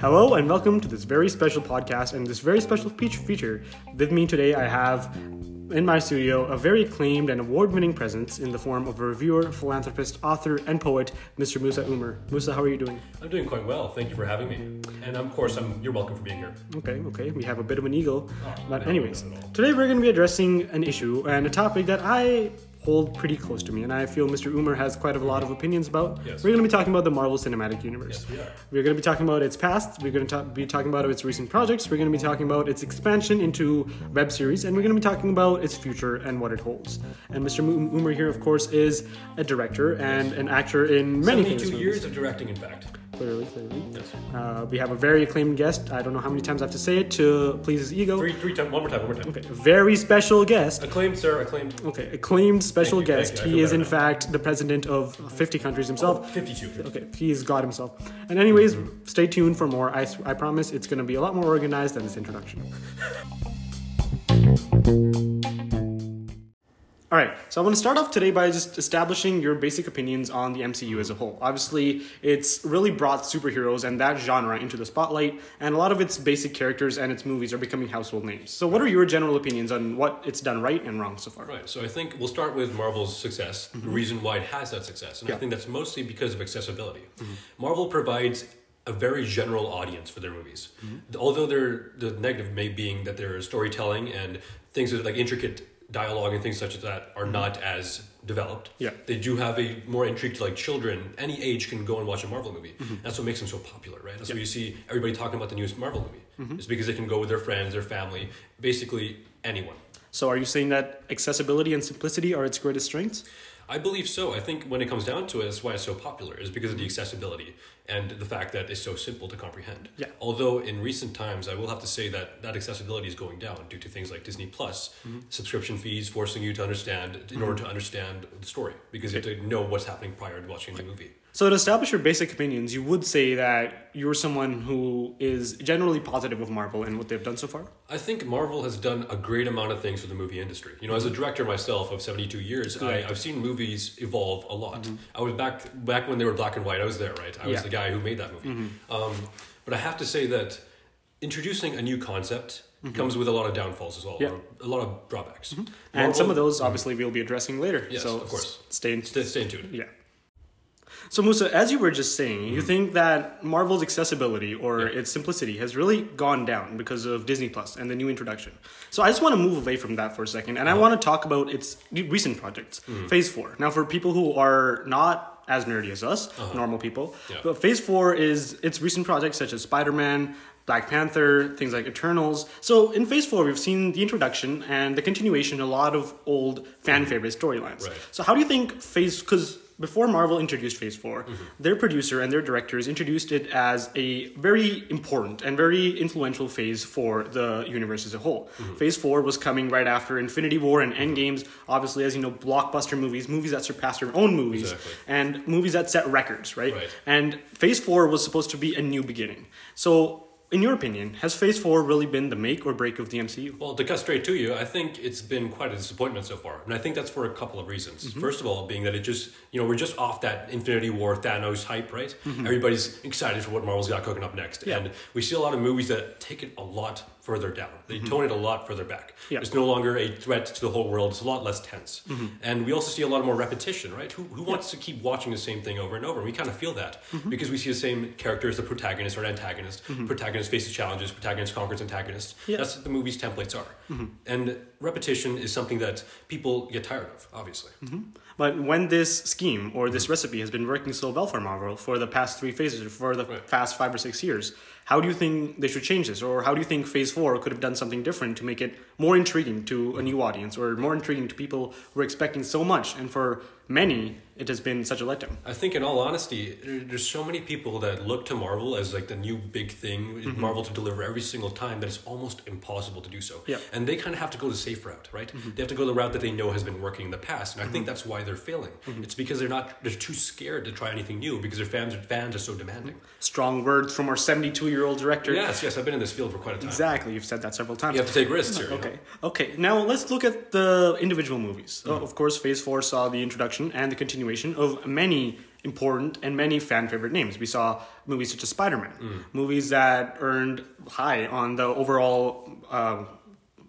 Hello and welcome to this very special podcast and this very special feature. feature. With me today, I have in my studio a very acclaimed and award-winning presence in the form of a reviewer, philanthropist, author, and poet, Mr. Musa Umar. Musa, how are you doing? I'm doing quite well. Thank you for having me. And of course, I'm, you're welcome for being here. Okay, okay. We have a bit of an ego. Oh, but no, anyways, not at all. today we're going to be addressing an issue and a topic that I hold pretty close to me and I feel Mr. Umar has quite a lot of opinions about. Yes. We're going to be talking about the Marvel Cinematic Universe. Yes, we are. We're going to be talking about its past. We're going to ta- be talking about its recent projects. We're going to be talking about its expansion into web series, and we're going to be talking about its future and what it holds. And Mr. Umar here, of course, is a director and an actor in many 72 movies. years of directing, in fact. Clearly, clearly. Yes. Uh, we have a very acclaimed guest. I don't know how many times I have to say it to please his ego. Three, three times, one more time, one more time. Okay, very special guest. Acclaimed, sir, acclaimed. Okay, acclaimed special Thank you, guest. thank you. I He feel is in better fact the president of 50 countries himself. 52. Okay, he is God himself. And anyways, stay tuned for more. I, s- I promise it's going to be a lot more organized than this introduction. All right, so I want to start off today by just establishing your basic opinions on the MCU as a whole. Obviously, it's really brought superheroes and that genre into the spotlight, and a lot of its basic characters and its movies are becoming household names. So, what are your general opinions on what it's done right and wrong so far? Right, so I think we'll start with Marvel's success, the mm-hmm. reason why it has that success. And Yeah. I think that's mostly because of accessibility. Mm-hmm. Marvel provides a very general audience for their movies. Mm-hmm. Although they're, the negative may being that their storytelling and things that like intricate dialogue and things such as that are mm-hmm. not as developed. Yeah. They do have a more intrigue to like children. Any age can go and watch a Marvel movie. Mm-hmm. That's what makes them so popular, right? That's why you see everybody talking about the newest Marvel movie. Mm-hmm. It's because they can go with their friends, their family, basically anyone. So, are you saying that accessibility and simplicity are its greatest strengths? I believe so. I think when it comes down to it, that's why it's so popular, is because of the accessibility and the fact that it's so simple to comprehend. Yeah. Although in recent times, I will have to say that that accessibility is going down due to things like Disney Plus, mm-hmm. subscription fees forcing you to understand in mm-hmm. order to understand the story, because you have to know what's happening prior to watching the movie. So, to establish your basic opinions, you would say that you're someone who is generally positive of Marvel and what they've done so far? I think Marvel has done a great amount of things for the movie industry. You know, as a mm-hmm. director myself of 72 years, I, I've seen movies evolve a lot. Mm-hmm. I was back back when they were black and white. I was there, right? I was Yeah. the guy who made that movie. Mm-hmm. Um, but I have to say that introducing a new concept comes with a lot of downfalls as well, Yeah. a lot of drawbacks. And Marvel- some of those, obviously, we'll be addressing later. Yes, so of course. Stay in. Stay, stay tuned. Yeah. So, Musa, as you were just saying, you think that Marvel's accessibility or Mm-hmm. Yeah. its simplicity has really gone down because of Disney Plus and the new introduction. So, I just want to move away from that for a second, and I Uh-huh. want to talk about its recent projects, Mm-hmm. Phase 4. Now, for people who are not as nerdy as us, normal people, Uh-huh. Yeah. but Phase 4 is its recent projects such as Spider Man, Black Panther, things like Eternals. So, in Phase 4, we've seen the introduction and the continuation of a lot of old fan favorite storylines. Mm-hmm. Right. So how do you think Phase? Because before Marvel introduced Phase 4 Mm-hmm. their producer and their directors introduced it as a very important and very influential phase for the universe as a whole. Mm-hmm. Phase four was coming right after Infinity War and Endgames. Obviously, as you know, blockbuster movies, movies that surpassed their own movies, Exactly. and movies that set records, right? Right. And Phase four was supposed to be a new beginning. So. In your opinion, has Phase 4 really been the make or break of the MCU? Well, to cut straight to you, I think it's been quite a disappointment so far. And I think that's for a couple of reasons. Mm-hmm. First of all, being that it just, you know, we're just off that Infinity War Thanos hype, right? Everybody's excited for what Marvel's got cooking up next. Mm-hmm. Yeah. And we see a lot of movies that take it a lot further down. They tone it a lot further back. Mm-hmm. Yeah. It's no longer a threat to the whole world. It's a lot less tense. Mm-hmm. And we also see a lot more repetition, right? Who, who wants to keep watching the same thing over and over? And we kind of feel that Mm-hmm. because we see the same character as the protagonist or antagonist. Protagonist faces challenges, protagonist conquers antagonists. Yeah. That's what the movie's templates are. And repetition is something that people get tired of, obviously. But when this scheme or this mm-hmm. recipe has been working so well for Marvel for the past three phases or for the Right. past five or six years, how do you think they should change this? Or how do you think Phase 4 could have done something different to make it more intriguing to a new audience or more intriguing to people who are expecting so much? And for many, it has been such a letdown. I think, in all honesty, there's so many people that look to Marvel as like the new big thing, mm-hmm. Marvel to deliver every single time, that it's almost impossible to do so. Yeah. And they kind of have to go the safe route, right? Mm-hmm. They have to go the route that they know has been working in the past, and I think mm-hmm. that's why they're failing. It's because they're not, they're too scared to try anything new because their fans, fans are so demanding. Strong words from our 72 year old director. Yes, yes, I've been in this field for quite a time. Exactly, you've said that several times. You have to take risks here. you know? Okay. Okay. Now let's look at the individual movies. Uh, of course, Phase Four saw the introduction and the continuation of many important and many fan favorite names. We saw movies such as Spider Man, Mm. movies that earned high on the overall uh,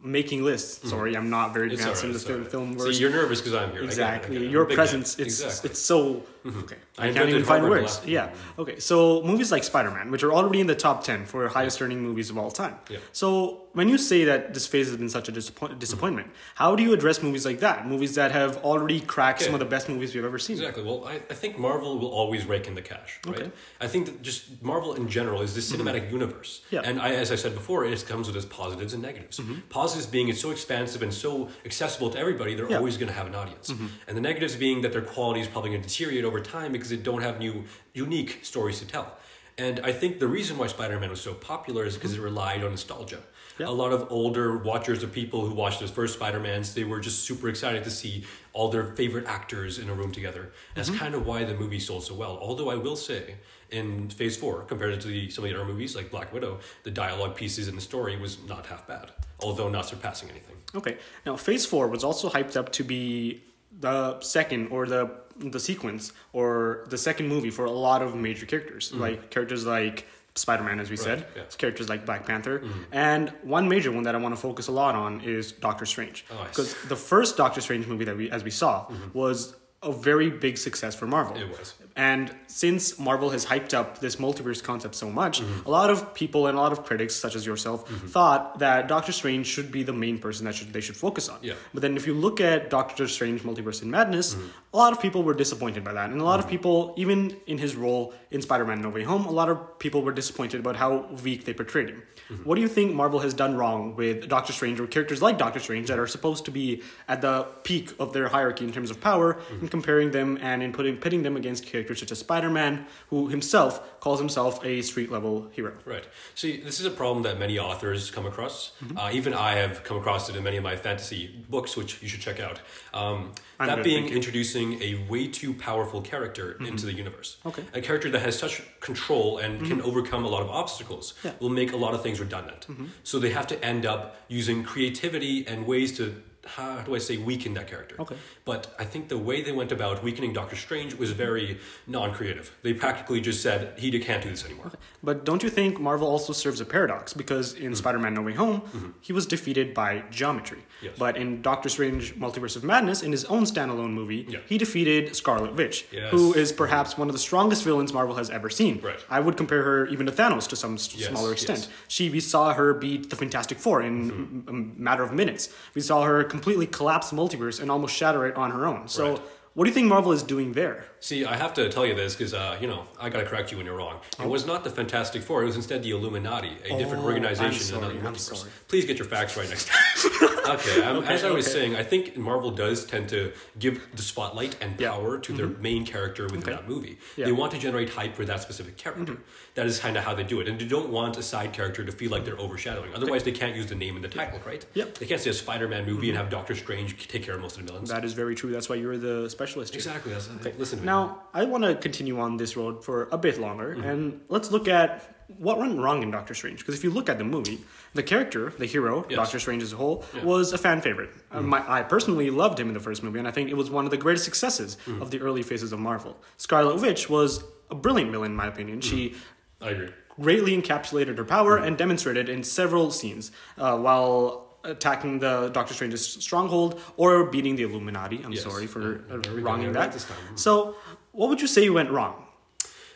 making list. Sorry, I'm not very Mm-hmm. Advanced in the film, alright. film verse. See, you're nervous because I'm here. I get it, I Exactly. it. Your presence, it's exactly. it's so Mm-hmm. okay. I I, can't even find Harvard words. Yeah. Okay. So movies like Spider Man, which are already in the top ten for highest earning movies of all time. Yeah. So when you say that this phase has been such a disappoint- mm-hmm. disappointment, how do you address movies like that? Movies that have already cracked some of the best movies we've ever seen. Exactly. Well, I, I think Marvel will always rake in the cash, right? Okay. I think that just Marvel in general is this mm-hmm. cinematic universe. Yeah. And I, as I said before, it comes with its positives and negatives. Positives being it's so expansive and so accessible to everybody, they're Yeah. always going to have an audience. And the negatives being that their quality is probably going to deteriorate over time because it don't have new, unique stories to tell. And I think the reason why Spider Man was so popular is because it relied on nostalgia. Yeah. A lot of older watchers of people who watched those first Spider Mans, they were just super excited to see all their favorite actors in a room together. That's mm-hmm. kind of why the movie sold so well. Although I will say, in Phase Four, compared to the, some of the other movies like Black Widow, the dialogue pieces in the story was not half bad, although not surpassing anything. Okay. Now, Phase Four was also hyped up to be the second or the the sequence or the second movie for a lot of major characters, mm-hmm. like characters like Spider Man, as we said, yeah. characters like Black Panther, mm-hmm. and one major one that I want to focus a lot on is Doctor Strange, Oh, because the first Doctor Strange movie that we, as we saw, mm-hmm. was a very big success for Marvel. It was. And since Marvel has hyped up this multiverse concept so much, Mm-hmm. a lot of people and a lot of critics, such as yourself, thought that Doctor Strange should be the main person that should they should focus on. Yeah. But then if you look at Doctor Strange Multiverse in Madness, Mm-hmm. a lot of people were disappointed by that. And a lot of people, even in his role in Spider-Man No Way Home, a lot of people were disappointed about how weak they portrayed him. Mm-hmm. What do you think Marvel has done wrong with Doctor Strange or characters like Doctor Strange that are supposed to be at the peak of their hierarchy in terms of power Mm-hmm. and comparing them and in putting pitting them against characters such as Spider-Man, who himself calls himself a street level hero? Right. See, this is a problem that many authors come across. Mm-hmm. Uh, even I have come across it in many of my fantasy books, which you should check out. Um, that good, being introducing a way too powerful character into the universe. Okay. A character that has such control and can overcome a lot of obstacles Mm-hmm. Yeah. Mm-hmm. will make a lot of things redundant. So they have to end up using creativity and ways to. How do I say weaken that character? Okay. But I think the way they went about weakening Doctor Strange was very non-creative. They practically just said he can't do this anymore. But don't you think Marvel also serves a paradox? Because in Spider-Man No Way Home, he was defeated by geometry. Mm-hmm. Yes. But in Doctor Strange Multiverse of Madness, in his own standalone movie, Yeah. he defeated Scarlet Witch, Yes. who is perhaps one of the strongest villains Marvel has ever seen. Right. I would compare her even to Thanos to some Yes, smaller extent. yes. She, we saw her beat the Fantastic Four in Mm-hmm. a matter of minutes. We saw her completely collapse the multiverse and almost shatter it on her own. So, Right. What do you think Marvel is doing there? See, I have to tell you this because, uh, you know, I got to correct you when you're wrong. It was not the Fantastic Four. It was instead the Illuminati, a different Oh, organization I'm in sorry, another I'm multiverse. Please get your facts right next time. okay, um, as I was okay. saying, I think Marvel does tend to give the spotlight and Yeah. power to their main character within Okay. that movie. Yeah. Mm-hmm. They want to generate hype for that specific character. That is kind of how they do it. And they don't want a side character to feel like they're overshadowing. Otherwise, they can't use the name in the title, right? Yep. They can't say a Spider Man movie and have Doctor Strange take care of most of the villains. That is very true. That's why you're the specialist here. exactly. That's, Listen. Now, I want to continue on this road for a bit longer, Mm-hmm. and let's look at what went wrong in Doctor Strange. Because if you look at the movie, the character, the hero, Yes. Doctor Strange as a whole, Yeah. Mm-hmm. was a fan favorite. Uh, my, I personally loved him in the first movie, and I think it was one of the greatest successes Mm-hmm. of the early phases of Marvel. Scarlet Witch was a brilliant villain, in my opinion. She I agree. greatly encapsulated her power Mm-hmm. and demonstrated in several scenes uh, while attacking the Doctor Strange's stronghold or beating the Illuminati. I'm Yes. sorry for Yeah, uh, there we go. wronging right that. this time. So, what would you say went wrong?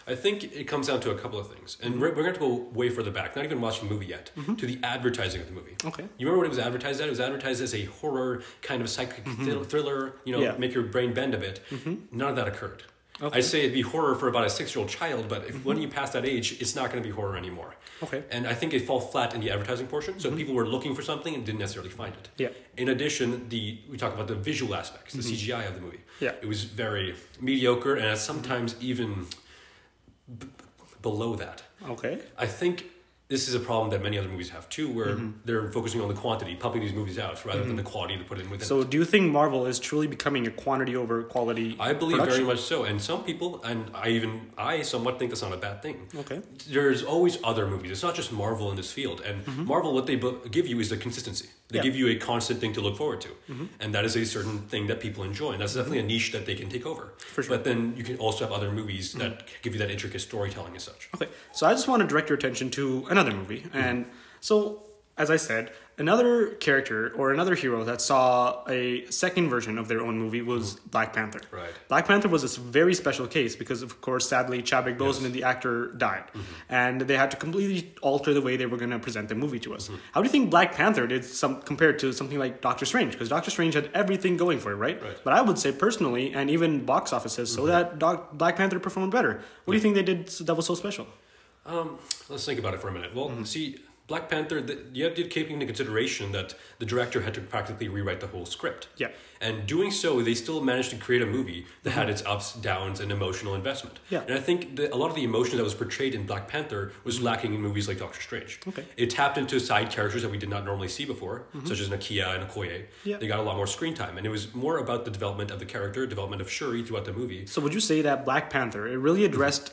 I think it comes down to a couple of things, and we're, we're going to go way further back. Not even watching the movie yet, mm-hmm. to the advertising of the movie. Okay. You remember what it was advertised as? It was advertised as a horror kind of psychic mm-hmm. thrill- thriller. You know, Yeah. make your brain bend a bit. None of that occurred. I say it'd be horror for about a six-year-old child, but if when you mm-hmm. pass that age, it's not going to be horror anymore. Okay. And I think it fell flat in the advertising portion, so mm-hmm. people were looking for something and didn't necessarily find it. Yeah. In addition, the we talk about the visual aspects, the mm-hmm. CGI of the movie. Yeah. It was very mediocre and sometimes even b- below that. Okay. I think this is a problem that many other movies have too, where they're focusing on the quantity, pumping these movies out rather than the quality to put in within. So, do you think Marvel is truly becoming a quantity over quality? I believe very much so, and some people, and I even I somewhat think that's not a bad thing. Okay. There's always other movies. It's not just Marvel in this field, and Mm-hmm. Marvel what they give you is the consistency. They Yeah. give you a constant thing to look forward to, mm-hmm. and that is a certain thing that people enjoy, and that's definitely a niche that they can take over. For sure. But then you can also have other movies mm-hmm. that give you that intricate storytelling and such. Okay, so I just want to direct your attention to another movie. And mm-hmm. so, as I said, another character or another hero that saw a second version of their own movie was Black Panther. Right. Black Panther was a very special case because, of course, sadly, Chadwick Boseman, the actor, died. And they had to completely alter the way they were going to present the movie to us. How do you think Black Panther did some compared to something like Doctor Strange? Because Doctor Strange had everything going for it, right? Right. But I would say personally, and even box office says so, that Doc- Black Panther performed better. What do you think they did that was so special? Um, let's think about it for a minute. Well, Mm-hmm. see, Black Panther, the, you have to take into consideration that the director had to practically rewrite the whole script. Yeah. And doing so, they still managed to create a movie that had its ups, downs, and emotional investment. Mm-hmm. Yeah. And I think that a lot of the emotion that was portrayed in Black Panther was lacking in movies like Doctor Strange. Okay. It tapped into side characters that we did not normally see before, such as Nakia and Okoye. Mm-hmm. Yeah. They got a lot more screen time, and it was more about the development of the character, development of Shuri throughout the movie. So would you say that Black Panther it really addressed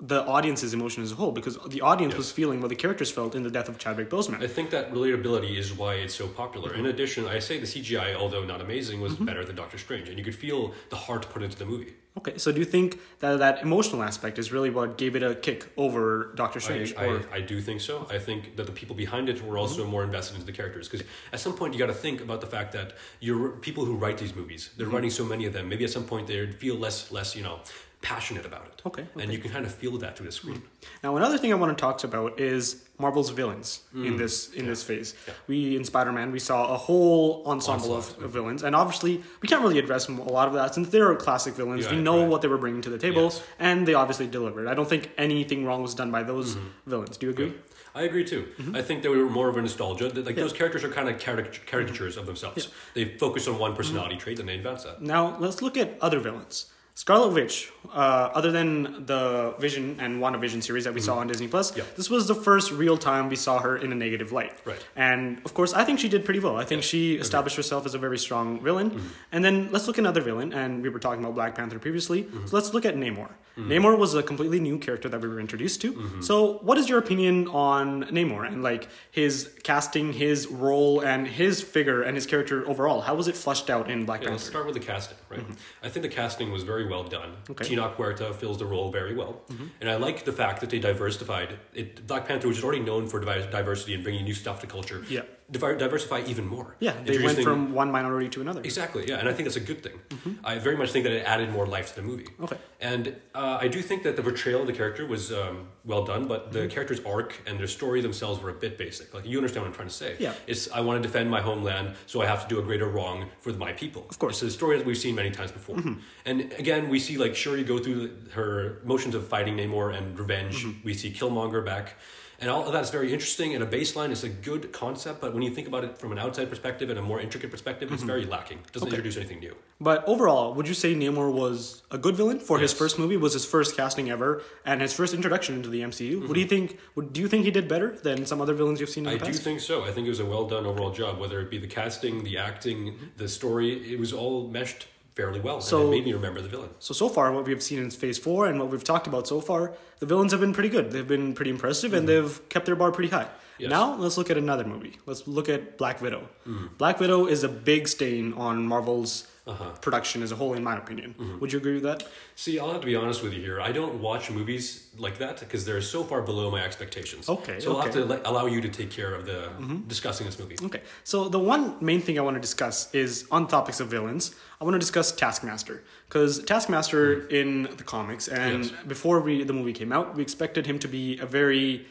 the audience's emotion as a whole because the audience Yes. was feeling what the characters felt in the death of Chadwick Boseman. I think that relatability is why it's so popular. In mm-hmm. addition, I say the CGI, although not amazing, was mm-hmm. better than Doctor Strange, and you could feel the heart put into the movie. Okay, so do you think that that emotional aspect is really what gave it a kick over Doctor Strange? I, or I do think so. I think that the people behind it were also mm-hmm. more invested into the characters because at some point you got to think about the fact that you're people who write these movies. They're writing so many of them. Maybe at some point they feel less less you know passionate about it. Okay, and you can kind of feel that through the screen. Mm. now another thing I want to talk about is Marvel's villains in mm. this in this phase. Yeah. We in Spider Man we saw a whole ensemble of, of villains, and obviously we can't really address a lot of that since they're classic villains. we know right. what they were bringing to the table, Yes. and they obviously delivered. I don't think anything wrong was done by those mm-hmm. villains. Do you agree? I agree too. Mm-hmm. I think they were more of a nostalgia. Like those characters are kind of caric- caricatures of themselves. They focus on one mm-hmm. personality trait and they advance that. Now let's look at other villains. Scarlet Witch, uh, other than the Vision and WandaVision series that we saw on Disney Plus, Mm-hmm. Yeah. this was the first real time we saw her in a negative light. Right. And of course, I think she did pretty well. I think she established herself as a very strong villain. Mm-hmm. And then let's look at another villain, and we were talking about Black Panther previously. Mm-hmm. So let's look at Namor. Namor was a completely new character that we were introduced to. Mm-hmm. So, what is your opinion on Namor and like his casting, his role, and his figure and his character overall? How was it flushed out in Black Yeah, let's Panther? start with the casting, right? I think the casting was very well done. Okay. Tenoch Huerta fills the role very well, mm-hmm. and I like the fact that they diversified. It Black Panther which is already known for diversity and bringing new stuff to culture. Yeah. Diversify even more. Yeah, they went from one minority to another. Exactly, yeah, and I think that's a good thing. I very much think that it added more life to the movie. Okay. And uh, I do think that the portrayal of the character was um, well done, but the character's arc and their story themselves were a bit basic. Like, you understand what I'm trying to say. Yeah. It's, I want to defend my homeland, so I have to do a greater wrong for my people. Of course. Mm-hmm. It's a story that we've seen many times before. And again, we see, like, Shuri go through her motions of fighting Namor and revenge. Mm-hmm. We see Killmonger back. And all of that's very interesting, and a baseline is a good concept, but when you think about it from an outside perspective and a more intricate perspective, it's very lacking. It doesn't Mm-hmm. Okay. introduce anything new. But overall, would you say Namor was a good villain for his first movie? Was his first casting ever and his first introduction into the MCU? What do you think? Would, do you think he did better than some other villains you've seen in the movie? I do think so. I think it was a well done overall job, whether it be the casting, the acting, the story. It was all meshed fairly well, So- and it made me remember the villain. so so far, what we've seen in Phase Four and what we've talked about so far, the villains have been pretty good. They've been pretty impressive and they've kept their bar pretty high. Mm-hmm. Yes. Now let's look at another movie. Let's look at Black Widow. Mm-hmm. Black Widow is a big stain on Marvel's Uh-huh. production as a whole, in my opinion. Mm-hmm. Would you agree with that? See, I'll have to be honest with you here. I don't watch movies like that because they're so far below my expectations. Okay, So I'll have. Mm-hmm. to let, allow you to take care of the discussing this movie. Okay, so the one main thing I want to discuss is on topics of villains. I want to discuss Taskmaster because Taskmaster in the comics and Yes. before we the movie came out, we expected him to be a very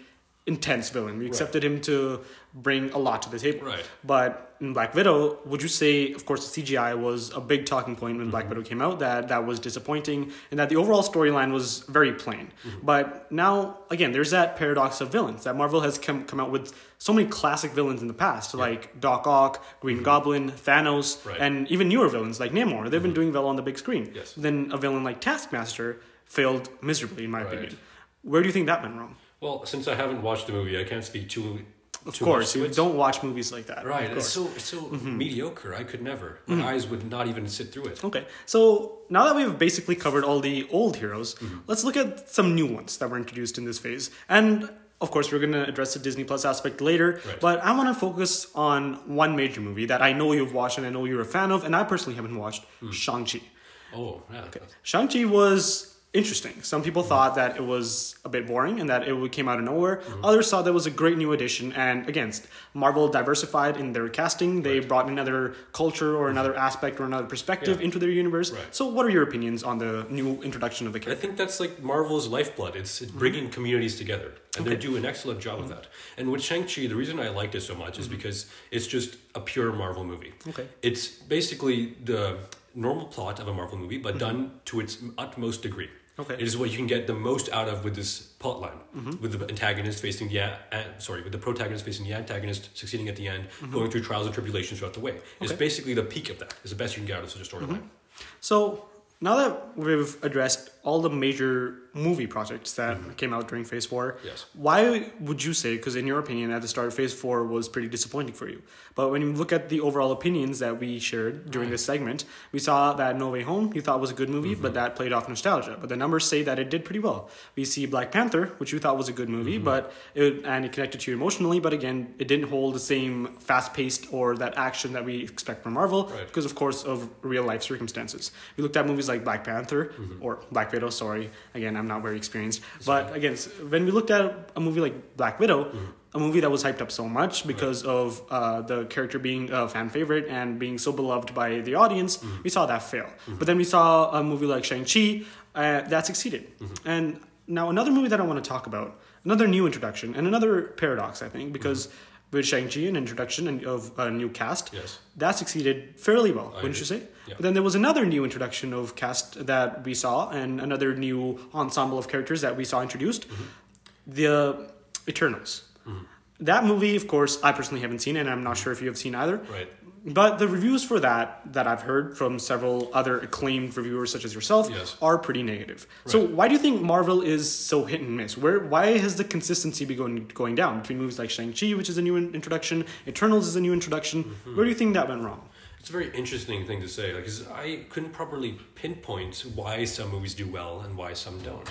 intense villain. We accepted him to bring a lot to the table. Right. But in Black Widow, would you say, of course, the CGI was a big talking point when Mm-hmm. Black Widow came out, that that was disappointing, and that the overall storyline was very plain. Mm-hmm. But now, again, there's that paradox of villains that Marvel has come, come out with so many classic villains in the past, like Doc Ock, Green Goblin, Thanos, Mm-hmm. Right. and even newer villains like Namor. They've been doing well on the big screen. Yes. Then a villain like Taskmaster failed miserably, in my Right. opinion. Where do you think that went wrong? Well, since I haven't watched the movie, I can't speak too. Of course, much to you it. don't watch movies like that. Right, it's course. Mm-hmm. so mediocre. I could never. My eyes would not even sit through it. Okay, so now that we've basically covered all the old heroes, Mm-hmm. let's look at some new ones that were introduced in this phase. And of course, we're going to address the Disney Plus aspect later, Right. but I want to focus on one major movie that I know you've watched and I know you're a fan of, and I personally haven't watched Hmm. Shang-Chi. Oh, yeah. Shang-Chi was interesting. Some people thought that it was a bit boring and that it came out of nowhere. Mm-hmm. Others thought that was a great new addition. And again, Marvel diversified in their casting. They Right. brought another culture or mm-hmm. another aspect or another perspective Yeah. into their universe. Right. So, what are your opinions on the new introduction of the character? I think that's like Marvel's lifeblood. It's, it's bringing communities together, and they do an excellent job of mm-hmm. that. And with Shang Chi, the reason I liked it so much is because it's just a pure Marvel movie. Okay. It's basically the normal plot of a Marvel movie, but done to its utmost degree. Okay. It is what you can get the most out of with this plot line, mm-hmm. with the antagonist facing the a- sorry, with the protagonist facing the antagonist, succeeding at the end, mm-hmm. going through trials and tribulations throughout the way. It's basically the peak of that. It's the best you can get out of such a storyline. Mm-hmm. So, now that we've addressed all the major movie projects that came out during Phase 4, Mm-hmm. Yes. why would you say, because in your opinion, at the start of Phase 4 was pretty disappointing for you? But when you look at the overall opinions that we shared during this segment, we saw that No Way Home you thought was a good movie, Mm-hmm. but that played off nostalgia. But the numbers say that it did pretty well. We see Black Panther, which you thought was a good movie, Mm-hmm. but it, and it connected to you emotionally, but again, it didn't hold the same fast paced or that action that we expect from Marvel Right. because of course of real life circumstances. We looked at movies like Black Panther Mm-hmm. or Black Widow. Sorry, again, I'm not very experienced. But again, when we looked at a movie like Black Widow, Mm-hmm. a movie that was hyped up so much because of uh, the character being a fan favorite and being so beloved by the audience, Mm-hmm. we saw that fail. But then we saw a movie like Shang Chi uh, that succeeded. Mm-hmm. And now another movie that I want to talk about, another new introduction, and another paradox, I think, because. Mm-hmm. With Shang-Chi, an introduction and- of a new cast, Yes. that succeeded fairly well, I wouldn't you say? Yeah. But then there was another new introduction of cast that we saw, and another new ensemble of characters that we saw introduced, Mm-hmm. the Eternals. That movie, of course, I personally haven't seen, and I'm not sure if you have seen either. Right. But the reviews for that that I've heard from several other acclaimed reviewers, such as yourself, Yes. are pretty negative. So why do you think Marvel is so hit and miss? Where why has the consistency been going going down between movies like Shang Chi, which is a new introduction, Eternals is a new introduction? Mm-hmm. Where do you think that went wrong? It's a very interesting thing to say, like, 'cause I couldn't properly pinpoint why some movies do well and why some don't.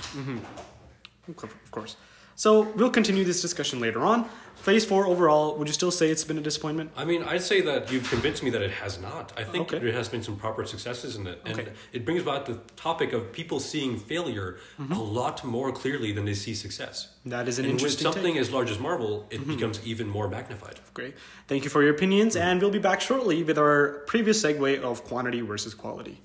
Of course. So we'll continue this discussion later on. Phase four overall, would you still say it's been a disappointment? I mean, I'd say that you've convinced me that it has not. I think Okay. there has been some proper successes in it, and Okay. it brings about the topic of people seeing failure a lot more clearly than they see success. That is Mm-hmm. an and with interesting take. something as large as Marvel, it becomes even more magnified. Great. Thank you for your opinions, and we'll be back shortly with our previous segue of quantity versus quality.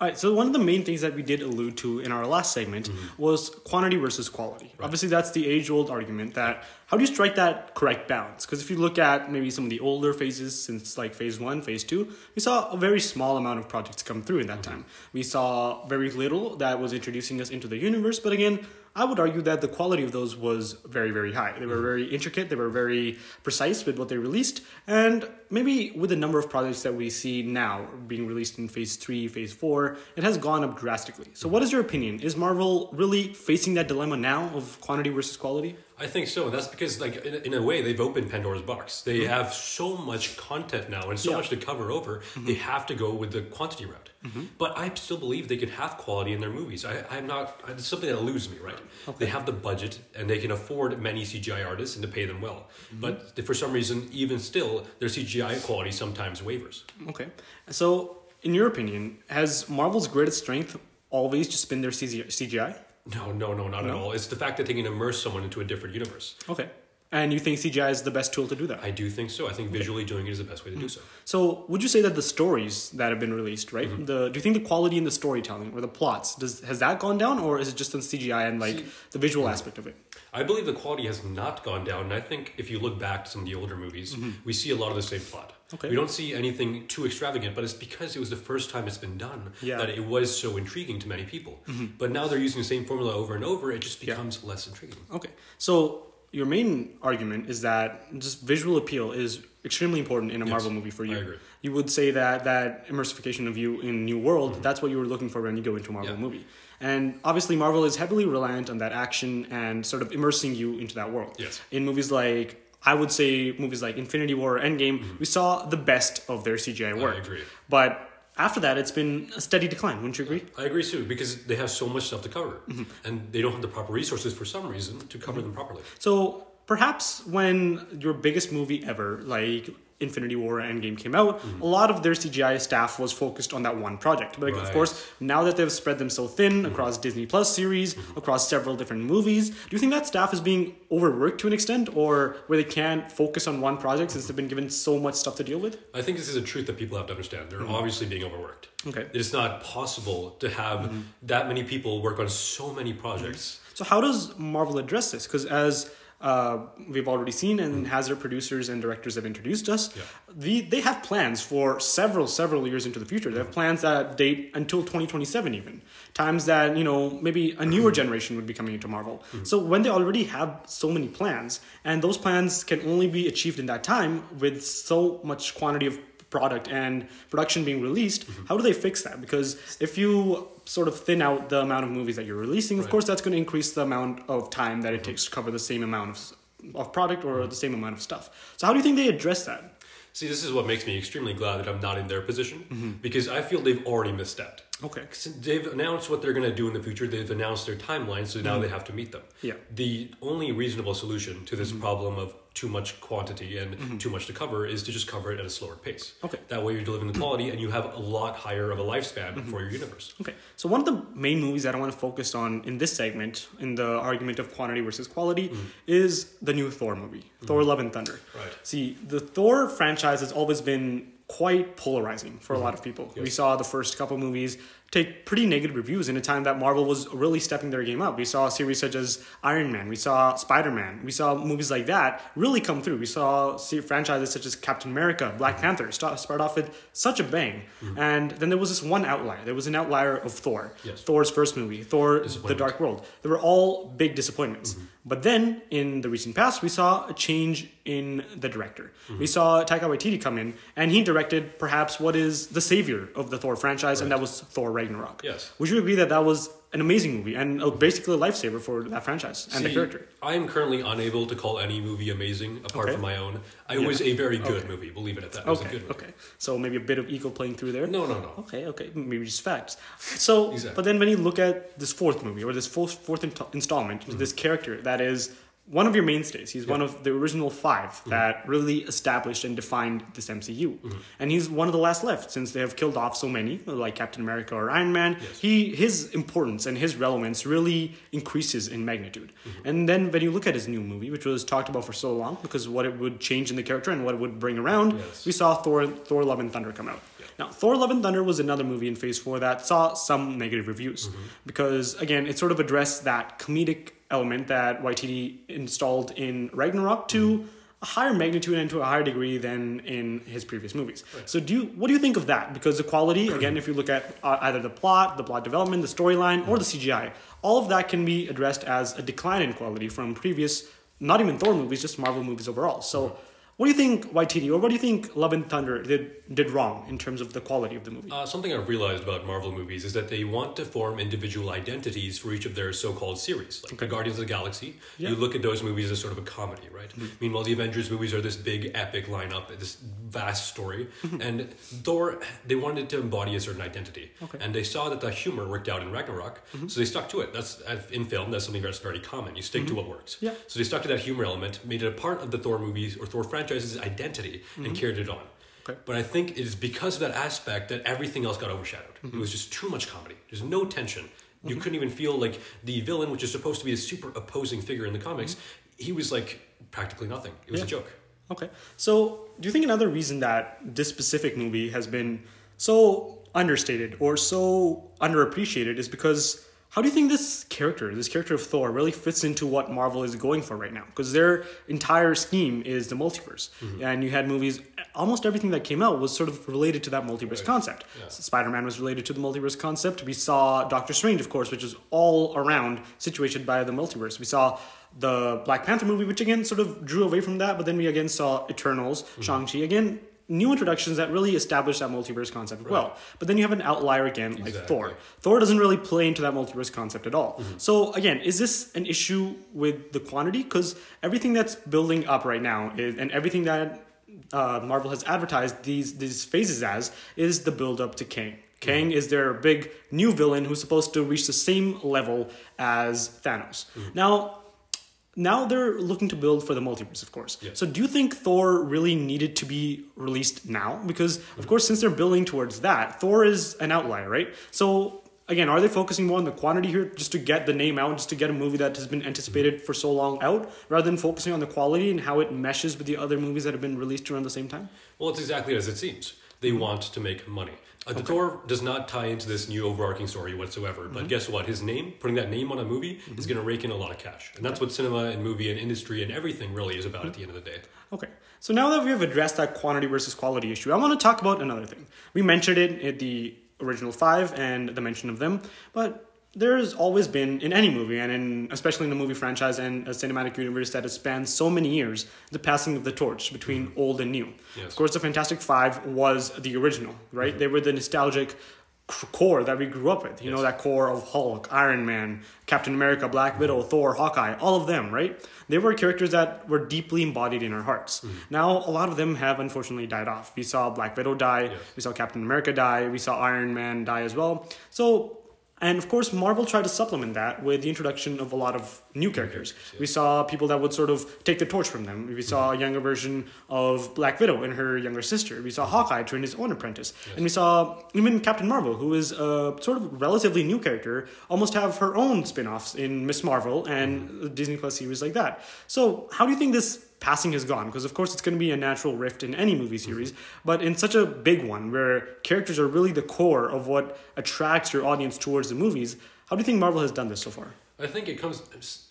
All right, so one of the main things that we did allude to in our last segment mm-hmm. was quantity versus quality. Obviously, that's the age old argument that how do you strike that correct balance? Because if you look at maybe some of the older phases since like phase one, phase two, we saw a very small amount of projects come through in that mm-hmm. time. We saw very little that was introducing us into the universe, but again, I would argue that the quality of those was very, very high. They were mm-hmm. very intricate, they were very precise with what they released, and maybe with the number of projects that we see now being released in phase three, phase four, it has gone up drastically. So, mm-hmm. what is your opinion? Is Marvel really facing that dilemma now of quantity versus quality? I think so, and that's because, like, in, in a way, they've opened Pandora's box. They Mm-hmm. have so much content now and so Yeah. much to cover over. Mm-hmm. They have to go with the quantity route. But I still believe they could have quality in their movies. I, I'm not. It's something that eludes me. Right? Okay. They have the budget and they can afford many CGI artists and to pay them well. Mm-hmm. But for some reason, even still, their CGI quality sometimes wavers. Okay. So, in your opinion, has Marvel's greatest strength always just been their CGI? No, no, no, not at all. It's the fact that they can immerse someone into a different universe. Okay. And you think CGI is the best tool to do that? I do think so. I think visually doing it is the best way to do so. So, would you say that the stories that have been released, right? Mm-hmm. The do you think the quality in the storytelling or the plots does has that gone down, or is it just in CGI and like the visual aspect of it? I believe the quality has not gone down, and I think if you look back to some of the older movies, we see a lot of the same plot. Mm-hmm. Okay. We don't see anything too extravagant, but it's because it was the first time it's been done Yeah. Mm-hmm. that it was so intriguing to many people. But now they're using the same formula over and over, it just becomes less intriguing. Okay, so your main argument is that just visual appeal is extremely important in a Marvel movie for you. I agree. You would say that that immersification of you in New World, that's what you were looking for when you go into a Marvel Mm-hmm. Yeah. movie. And obviously, Marvel is heavily reliant on that action and sort of immersing you into that world. Yes. In movies like, I would say movies like Infinity War or Endgame, we saw the best of their CGI work. agree. But after that, it's been a steady decline. Wouldn't you agree? I agree too because they have so much stuff to cover, Mm-hmm. and they don't have the proper resources for some reason to cover them properly. So perhaps when your biggest movie ever, like Infinity War and Endgame came out, mm-hmm. a lot of their CGI staff was focused on that one project. But like, of course, now that they've spread them so thin mm-hmm. across Disney Plus series, mm-hmm. across several different movies, do you think that staff is being overworked to an extent, or where they can't focus on one project since they've been given so much stuff to deal with? I think this is a truth that people have to understand. They're obviously being overworked. Okay. It's not possible to have that many people work on so many projects. So how does Marvel address this? Because as uh, we've already seen, and as their producers and directors have introduced us, Yeah. the, they have plans for several, several years into the future. They have plans that date until 2027 even. Times that, you know, maybe a newer generation would be coming into Marvel. So when they already have so many plans, and those plans can only be achieved in that time with so much quantity of product and production being released, how do they fix that? Because if you sort of thin out the amount of movies that you're releasing, of course, that's going to increase the amount of time that it takes to cover the same amount of, of product or the same amount of stuff. So, how do you think they address that? See, this is what makes me extremely glad that I'm not in their position Mm-hmm. because I feel they've already misstepped. Okay. They've announced what they're going to do in the future. They've announced their timeline, so now they have to meet them. Mm-hmm. Yeah. Mm-hmm. The only reasonable solution to this problem of too much quantity and mm-hmm. too much to cover is to just cover it at a slower pace. Okay. That way you're delivering the quality and you have a lot higher of a lifespan Mm-hmm. for your universe. Okay, so one of the main movies that I want to focus on in this segment, in the argument of quantity versus quality, mm-hmm. is the new Thor movie, mm-hmm. Thor: Love and Thunder. Right. See, the Thor franchise has always been quite polarizing for a lot of people. We saw the first couple movies take pretty negative reviews in a time that Marvel was really stepping their game up. We saw series such as Iron Man, we saw Spider Man, we saw movies like that really come through. We saw se- franchises such as Captain America, Black Panther start, start off with such a bang. Mm-hmm. And then there was this one outlier. There was an outlier of Thor. Yes. Thor's first movie, Thor: The Dark World. They were all big disappointments. Mm-hmm. But then in the recent past, we saw a change in the director. We mm-hmm. saw Taika Waititi come in, and he directed perhaps what is the savior of the Thor franchise, and that was Thor Ragnarok. Yes. Would you agree that that was an amazing movie and basically a lifesaver for that franchise and the character? I am currently unable to call any movie amazing apart Okay. from my own. It was a very good Okay. movie. Believe it at that. It was a Okay, good movie. okay. So maybe a bit of ego playing through there. No, no, no. Okay, okay, maybe just facts. So, Exactly. but then when you look at this fourth movie or this fourth fourth in- installment, Mm-hmm. this character that is one of your mainstays. He's one of the original 5 Mm-hmm. that really established and defined this MCU, and he's one of the last left since they have killed off so many, like Captain America or Iron Man. Yes. He his importance and his relevance really increases in magnitude. Mm-hmm. And then when you look at his new movie, which was talked about for so long, because what it would change in the character and what it would bring around, Yes. we saw Thor Thor Love and Thunder come out. Now, Thor Love and Thunder was another movie in Phase 4 that saw some negative reviews because, again, it sort of addressed that comedic element that Waititi installed in Ragnarok to mm-hmm. a higher magnitude and to a higher degree than in his previous movies. So, do you, what do you think of that? Because the quality, again, if you look at uh, either the plot, the plot development, the storyline, or the mm-hmm. CGI, all of that can be addressed as a decline in quality from previous, not even Thor movies, just Marvel movies overall. So, mm-hmm. What do you think Waititi or what do you think Love and Thunder did did wrong in terms of the quality of the movie? Uh, something I've realized about Marvel movies is that they want to form individual identities for each of their so-called series. Like the Guardians of the Galaxy, Yeah. you look at those movies as sort of a comedy, right? Mm-hmm. Meanwhile, the Avengers movies are this big epic lineup, this vast story, mm-hmm. and Thor they wanted to embody a certain identity, Okay. and they saw that the humor worked out in Ragnarok, mm-hmm. so they stuck to it. That's in film. That's something that's very common. You stick to what works. Yeah. So they stuck to that humor element, made it a part of the Thor movies or Thor franchise's identity, and mm-hmm. carried it on. Okay. But I think it is because of that aspect that everything else got overshadowed. It mm-hmm. was just too much comedy. There's no tension. You mm-hmm. couldn't even feel like the villain, which is supposed to be a super opposing figure in the comics, he was like practically nothing. It was a joke. Okay. So, do you think another reason that this specific movie has been so understated or so underappreciated is because how do you think this character, this character of Thor, really fits into what Marvel is going for right now? Because their entire scheme is the multiverse. And you had movies, almost everything that came out was sort of related to that multiverse Right. concept. Yeah. Spider Man was related to the multiverse concept. We saw Doctor Strange, of course, which is all around situated by the multiverse. We saw the Black Panther movie, which again sort of drew away from that, but then we again saw Eternals, Mm-hmm. Shang-Chi, again, new introductions that really establish that multiverse concept as well. But then you have an outlier again, like Exactly. Thor. Thor doesn't really play into that multiverse concept at all. Mm-hmm. So again, is this an issue with the quantity? Because everything that's building up right now is, and everything that uh, Marvel has advertised these these phases as is the build up to Kang. Kang is their big new villain who's supposed to reach the same level as Thanos. Now, now they're looking to build for the multiverse, of course. Yes. So, do you think Thor really needed to be released now? Because, of course, since they're building towards that, Thor is an outlier, right? So, again, are they focusing more on the quantity here just to get the name out, just to get a movie that has been anticipated for so long out, rather than focusing on the quality and how it meshes with the other movies that have been released around the same time? Well, it's exactly as it seems. They want to make money. Uh, the Thor does not tie into this new overarching story whatsoever. But guess what? His name, putting that name on a movie, is going to rake in a lot of cash, and that's what cinema and movie and industry and everything really is about at the end of the day. Okay, so now that we have addressed that quantity versus quality issue, I want to talk about another thing. We mentioned it in the original five and the mention of them, but there's always been in any movie, and in especially in a movie franchise and a cinematic universe that has spanned so many years, the passing of the torch between mm-hmm. old and new. Yes. Of course, the Fantastic Five was the original, right? Mm-hmm. They were the nostalgic core that we grew up with. You know, that core of Hulk, Iron Man, Captain America, Black Widow, mm-hmm. Thor, Hawkeye, all of them, right? They were characters that were deeply embodied in our hearts. Now, a lot of them have unfortunately died off. We saw Black Widow die, Yes. we saw Captain America die, we saw Iron Man die as well. So, and of course, Marvel tried to supplement that with the introduction of a lot of new characters. Mm-hmm. We saw people that would sort of take the torch from them. We saw a younger version of Black Widow and her younger sister. We saw Hawkeye train his own apprentice. And we saw even Captain Marvel, who is a sort of relatively new character, almost have her own spin offs in Miss Marvel and a Disney Plus series like that. So, how do you think this passing has gone because of course it's going to be a natural rift in any movie series but in such a big one where characters are really the core of what attracts your audience towards the movies how do you think marvel has done this so far? I think it comes.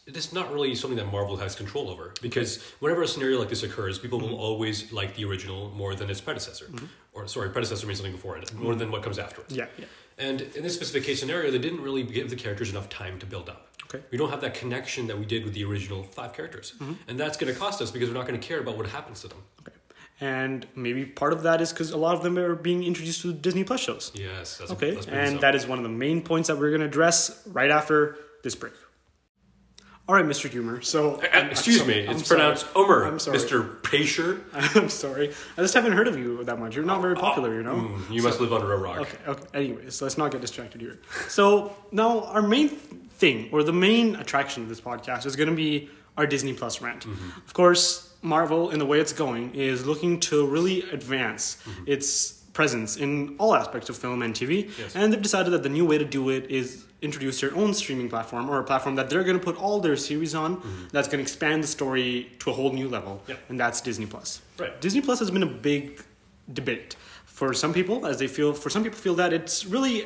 It's not really something that Marvel has control over because whenever a scenario like this occurs, people will mm-hmm. always like the original more than its predecessor, mm-hmm. or sorry, predecessor means something before it, more mm-hmm. than what comes afterwards. yeah yeah And in this specific case scenario, they didn't really give the characters enough time to build up. Okay. We don't have that connection that we did with the original five characters, mm-hmm. and that's going to cost us because we're not going to care about what happens to them. okay and maybe part of that is because a lot of them are being introduced to disney plus shows Yes. That's okay That's and that is one of the main points that we're going to address right after this break all right mr humor so Uh, I'm- excuse I'm me, it's I'm sorry. pronounced Omer, I'm sorry. Mr. Paysher. i'm sorry i just haven't heard of you that much you're not very popular you know Mm, you must live under a rock. Okay, okay. Anyways, let's not get distracted here. So now our main thing, or the main attraction of this podcast, is going to be our Disney Plus rant. Mm-hmm. Of course, Marvel, in the way it's going, is looking to really advance its presence in all aspects of film and TV, Mm-hmm. Yes. and they've decided that the new way to do it is introduce their own streaming platform or a platform that they're going to put all their series on that's going to expand the story to a whole new level Mm-hmm. And that's disney plus Right. disney plus has been a big debate for some people as they feel for some people feel that it's really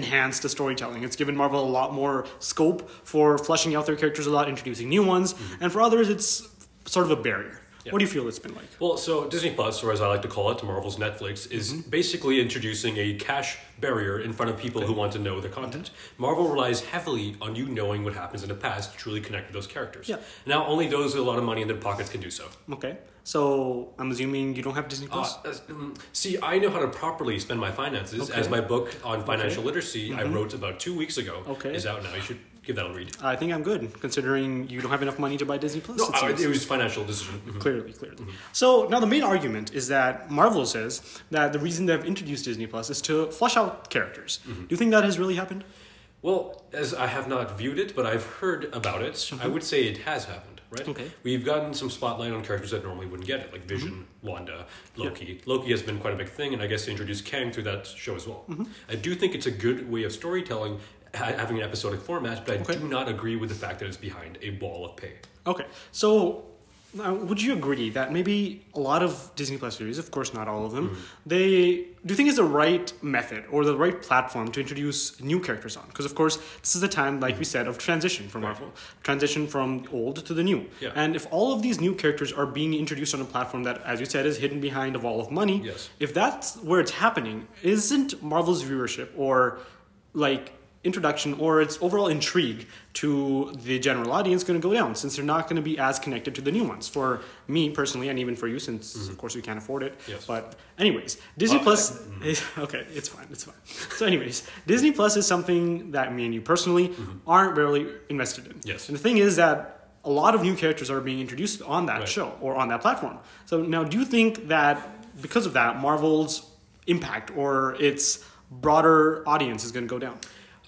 enhanced the storytelling it's given marvel a lot more scope for fleshing out their characters a lot introducing new ones and for others it's sort of a barrier Yeah. what do you feel it's been like Well, so Disney Plus, or as I like to call it, Marvel's Netflix, is Mm-hmm. basically introducing a cash barrier in front of people who want to know the content. Marvel relies heavily on you knowing what happens in the past to truly connect with those characters. Yeah. Now, only those with a lot of money in their pockets can do so. okay so i'm assuming you don't have disney plus Uh, as- mm, see, I know how to properly spend my finances, Okay. as my book on financial literacy I wrote about two weeks ago Okay. is out now. You should give that a read. i think i'm good considering you don't have enough money to buy disney plus No, it I, it was financial decision. Mhm. Clearly, clearly. So now the main argument is that Marvel says that the reason they've introduced Disney Plus is to flush out characters. Do you think that has really happened? Well, as I have not viewed it, but I've heard about it, I would say it has happened, right? Mm-hmm. Okay. Mm-hmm. We've gotten some spotlight on characters that normally wouldn't get it, like Vision, Wanda, Loki. Loki has been quite a big thing, and I guess they introduced Kang through that show as well. Mm-hmm. I do think it's a good way of storytelling, having an episodic format, but I Okay. do not agree with the fact that it's behind a wall of pay. Okay, so now, would you agree that maybe a lot of Disney Plus series, of course not all of them, mm-hmm. they do you think is the right method or the right platform to introduce new characters on? Because of course this is a time, like we mm-hmm. said, of transition for Marvel, transition from old to the new. Yeah. And if all of these new characters are being introduced on a platform that, as you said, is hidden behind a wall of money, Yes. if that's where it's happening, isn't Marvel's viewership or like introduction or its overall intrigue to the general audience going to go down since they're not going to be as connected to the new ones for me personally and even for you since mm-hmm. of course we can't afford it Yes. but anyways disney Well, plus uh, mm-hmm. is, okay it's fine it's fine so anyways disney plus is something that me and you personally mm-hmm. aren't really invested in Yes. and the thing is that a lot of new characters are being introduced on that Right. show or on that platform. So now, do you think that because of that, Marvel's impact or its broader audience is going to go down?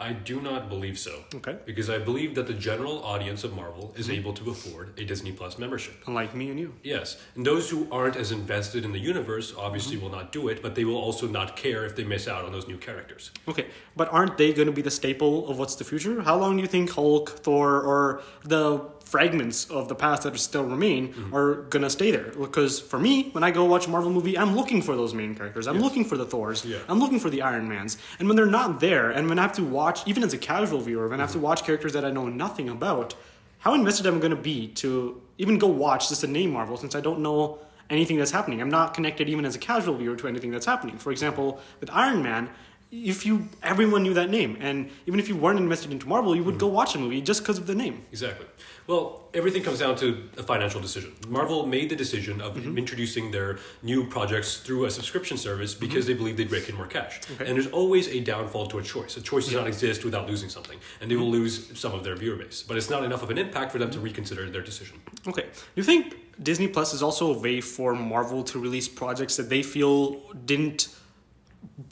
I do not believe so. Okay. Because I believe that the general audience of Marvel is mm-hmm. able to afford a Disney Plus membership. Unlike me and you. Yes, and those who aren't as invested in the universe obviously mm-hmm. will not do it, but they will also not care if they miss out on those new characters. Okay, but aren't they going to be the staple of what's the future? How long do you think Hulk, Thor, or the fragments of the past that still remain mm-hmm. are going to stay there? Because for me, when I go watch a Marvel movie, I'm looking for those main characters. I'm looking for the Thors. Yeah. I'm looking for the Iron Mans. And when they're not there, and when I have to watch, even as a casual viewer, when I have to mm-hmm. watch characters that I know nothing about, how invested am I to be to even go watch just to name Marvel since I don't know anything that's happening? I'm not connected even as a casual viewer to anything that's happening. For example, with Iron Man, if you everyone knew that name, and even if you weren't invested into Marvel, you would mm-hmm. go watch a movie just because of the name. Exactly. Well, everything comes down to a financial decision. Marvel made the decision of mm-hmm. introducing their new projects through a subscription service mm-hmm. because they believe they'd rake in more cash. Okay. And there's always a downfall to a choice. A choice does not exist without losing something, and they will mm-hmm. lose some of their viewer base. But it's not enough of an impact for them to reconsider their decision. Okay. Do you think Disney Plus is also a way for Marvel to release projects that they feel didn't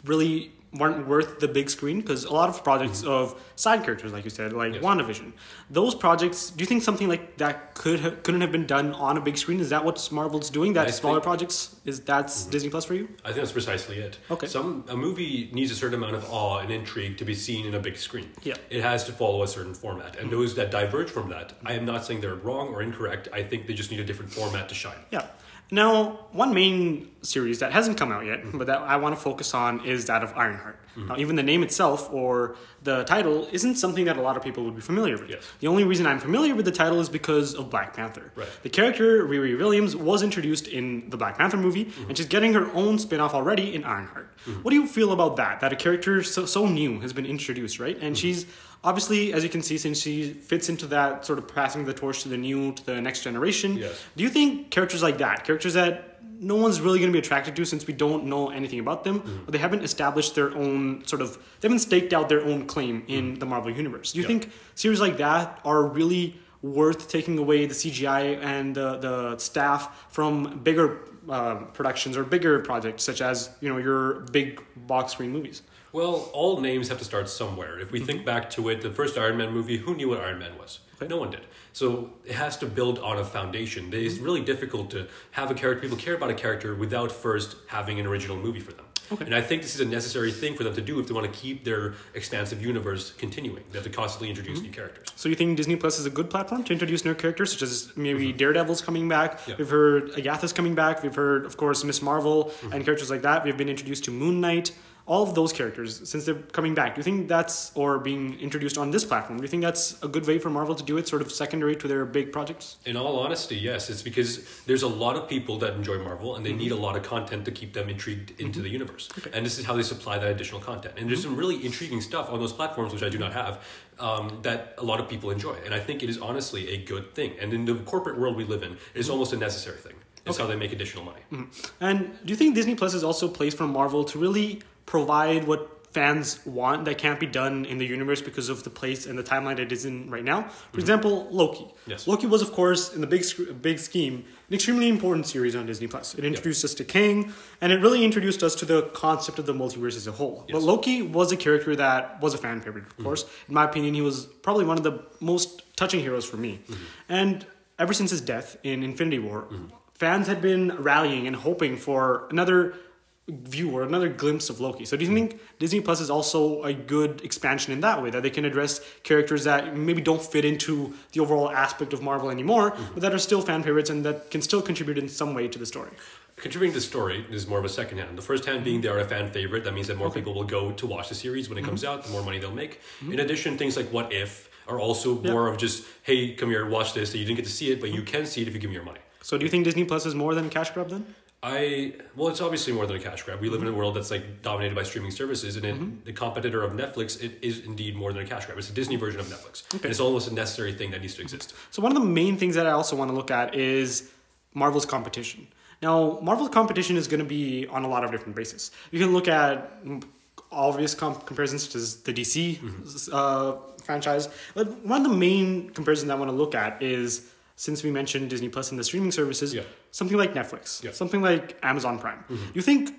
really weren't worth the big screen? Because a lot of projects mm-hmm. of side characters, like you said, like Yes. WandaVision, those projects. Do you think something like that could ha- couldn't have been done on a big screen? Is that what Marvel's doing? That I smaller think- projects is that's mm-hmm. Disney Plus for you? I think that's precisely it. Okay. Some a movie needs a certain amount of awe and intrigue to be seen in a big screen. Yeah. It has to follow a certain format, and mm-hmm. those that diverge from that, I am not saying they're wrong or incorrect. I think they just need a different format to shine. Yeah. Now, one main series that hasn't come out yet, but that I want to focus on is that of Ironheart. Mm-hmm. Now, even the name itself or the title isn't something that a lot of people would be familiar with. Yes. The only reason I'm familiar with the title is because of Black Panther. Right. The character Riri Williams was introduced in the Black Panther movie, mm-hmm. and she's getting her own spin-off already in Ironheart. Mm-hmm. What do you feel about that? That a character so, so new has been introduced, right? And she's obviously, as you can see, since she fits into that sort of passing the torch to the new, to the next generation. Yes. Do you think characters like that, characters that no one's really going to be attracted to since we don't know anything about them, mm-hmm. or they haven't established their own sort of, they haven't staked out their own claim in mm-hmm. the Marvel universe? Do you Yeah. think series like that are really worth taking away the CGI and the, the staff from bigger uh, productions or bigger projects, such as you know your big box screen movies? Well, all names have to start somewhere. If we think mm-hmm. back to it, the first Iron Man movie, who knew what Iron Man was? Okay. No one did. So it has to build on a foundation. It's really difficult to have a character, people care about a character without first having an original movie for them. Okay. And I think this is a necessary thing for them to do if they want to keep their expansive universe continuing. They have to constantly introduce new characters. So you think Disney Plus is a good platform to introduce new characters, such as maybe Daredevil's coming back. Mm-hmm. Yeah. We've heard Agatha's coming back. We've heard, of course, Miss Marvel Mm-hmm. and characters like that. We've been introduced to Moon Knight. All of those characters, since they're coming back, do you think that's or being introduced on this platform? Do you think that's a good way for Marvel to do it, sort of secondary to their big projects? In all honesty, yes. It's because there's a lot of people that enjoy Marvel and they mm-hmm. need a lot of content to keep them intrigued into mm-hmm. the universe. And this is how they supply that additional content. And there's some mm-hmm. really intriguing stuff on those platforms, which I do not have, um, that a lot of people enjoy. And I think it is honestly a good thing. And in the corporate world we live in, it is almost a necessary thing. It's how they make additional money. And do you think Disney Plus is also a place for Marvel to really provide what fans want that can't be done in the universe because of the place and the timeline it is in right now? For mm-hmm. example, Loki. Yes. Loki was, of course, in the big sc- big scheme, an extremely important series on Disney Plus. It introduced us to Kang, and it really introduced us to the concept of the multiverse as a whole. But Loki was a character that was a fan favorite, of mm-hmm. course. In my opinion, he was probably one of the most touching heroes for me. Mm-hmm. And ever since his death in Infinity War, fans had been rallying and hoping for another view or another glimpse of Loki. So do you think Disney Plus is also a good expansion in that way that they can address characters that maybe don't fit into the overall aspect of Marvel anymore, mm-hmm. but that are still fan favorites and that can still contribute in some way to the story? Contributing to the story is more of a second hand. The first hand being they are a fan favorite. That means that more people will go to watch the series when it mm-hmm. comes out, the more money they'll make. Mm-hmm. In addition, things like What If are also Yeah. more of just, hey, come here, watch this. You didn't get to see it, but you can see it if you give me your money. So do you think Disney Plus is more than cash grab then? I well, it's obviously more than a cash grab. We live in a world that's like dominated by streaming services, and it, the competitor of Netflix, it is indeed more than a cash grab. It's a Disney version of Netflix, and it's almost a necessary thing that needs to exist. So one of the main things that I also want to look at is Marvel's competition. Now, Marvel's competition is going to be on a lot of different bases. You can look at obvious comp- comparisons to the DC uh, franchise, but one of the main comparisons I want to look at is since we mentioned Disney Plus and the streaming services, Yeah. something like Netflix, Yeah. something like Amazon Prime. Mm-hmm. You think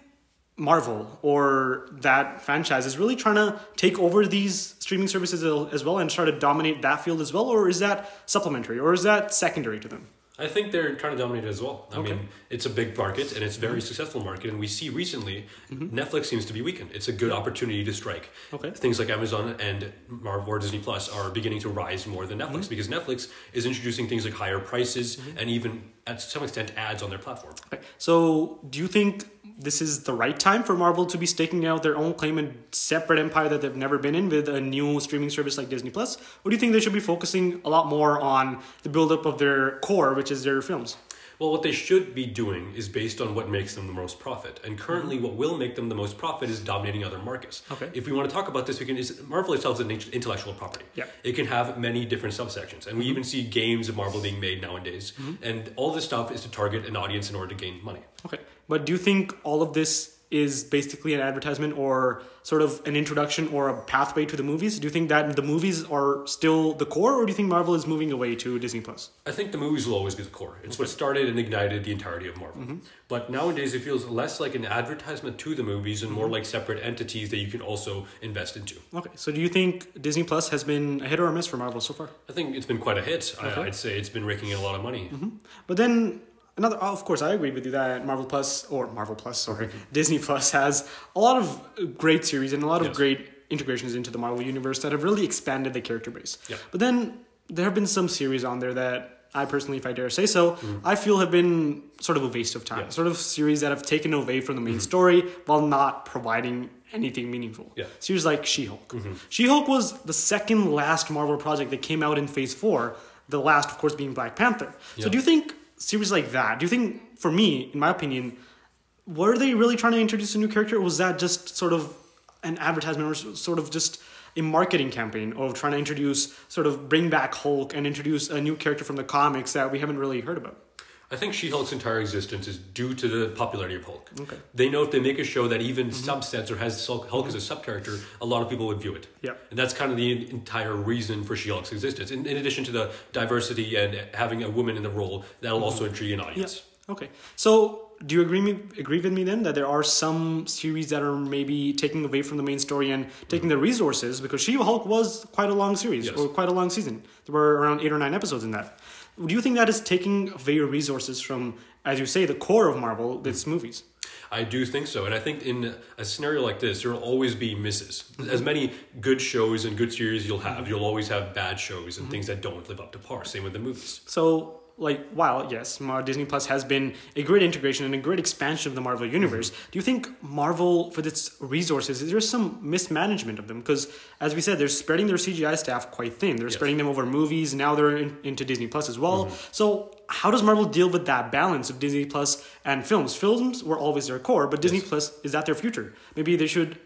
Marvel or that franchise is really trying to take over these streaming services as well and try to dominate that field as well, or is that supplementary, or is that secondary to them? I think they're trying to dominate it as well. I Okay. mean, it's a big market and it's a very mm-hmm. successful market, and we see recently mm-hmm. Netflix seems to be weakened. It's a good opportunity to strike. Okay. Things like Amazon and Marvel or Disney Plus are beginning to rise more than Netflix mm-hmm. because Netflix is introducing things like higher prices and even at some extent ads on their platform. Okay. So, do you think this is the right time for Marvel to be staking out their own claim and separate empire that they've never been in with a new streaming service like Disney Plus? Or do you think they should be focusing a lot more on the buildup of their core, which is their films? Well, what they should be doing is based on what makes them the most profit. And currently, what will make them the most profit is dominating other markets. Okay. If we want to talk about this, we can. Is, Marvel itself is an intellectual property. Yeah. It can have many different subsections, and we mm-hmm. even see games of Marvel being made nowadays. Mm-hmm. And all this stuff is to target an audience in order to gain money. Okay. But do you think all of this is basically an advertisement or sort of an introduction or a pathway to the movies? Do you think that the movies are still the core, or do you think Marvel is moving away to Disney Plus? I think the movies will always be the core. It's what started and ignited the entirety of Marvel. Mm-hmm. But nowadays, it feels less like an advertisement to the movies and more mm-hmm. like separate entities that you can also invest into. Okay. So, do you think Disney Plus has been a hit or a miss for Marvel so far? I think it's been quite a hit. Okay. I, I'd say it's been raking in a lot of money. Mm-hmm. But then another, oh, of course, I agree with you that Marvel Plus or Marvel Plus, sorry, Disney Plus has a lot of great series and a lot of Yes. great integrations into the Marvel universe that have really expanded the character base. Yeah. But then there have been some series on there that I personally, if I dare say so, I feel have been sort of a waste of time. Mm-hmm. Yeah. Sort of series that have taken away from the main story while not providing anything meaningful. Yeah. Mm-hmm. Series like She-Hulk. She-Hulk was the second last Marvel project that came out in Phase Four. The last, of course, being Black Panther. So, do you think series like that? Do you think, for me, in my opinion, were they really trying to introduce a new character, or was that just sort of an advertisement, or sort of just a marketing campaign of trying to introduce, sort of bring back Hulk and introduce a new character from the comics that we haven't really heard about? I think She Hulk's entire existence is due to the popularity of Hulk. Okay. They know if they make a show that even mm-hmm. subsets or has Hulk Hulk as a sub character, a lot of people would view it. Yeah. And that's kind of the entire reason for She Hulk's existence. In, in addition to the diversity and having a woman in the role, that'll also mm-hmm. intrigue an audience. Okay. So, do you agree me agree with me then that there are some series that are maybe taking away from the main story and taking the resources because She-Hulk was quite a long series Yes. or quite a long season. There were around eight or nine episodes in that. Do you think that is taking away resources from, as you say, the core of Marvel, its hmm. movies? I do think so, and I think in a scenario like this, there will always be misses. Hmm. As many good shows and good series you'll have, hmm. you'll always have bad shows and things that don't live up to par. Same with the movies. So, like, while yes, Disney Plus has been a great integration and a great expansion of the Marvel universe, mm-hmm. do you think Marvel, for its resources, is there some mismanagement of them? Because, as we said, they're spreading their CGI staff quite thin. They're spreading them over movies. Now they're in, into Disney Plus as well. Mm-hmm. So, how does Marvel deal with that balance of Disney Plus and films? Films were always their core, but Disney Yes. Plus is that their future? Maybe they should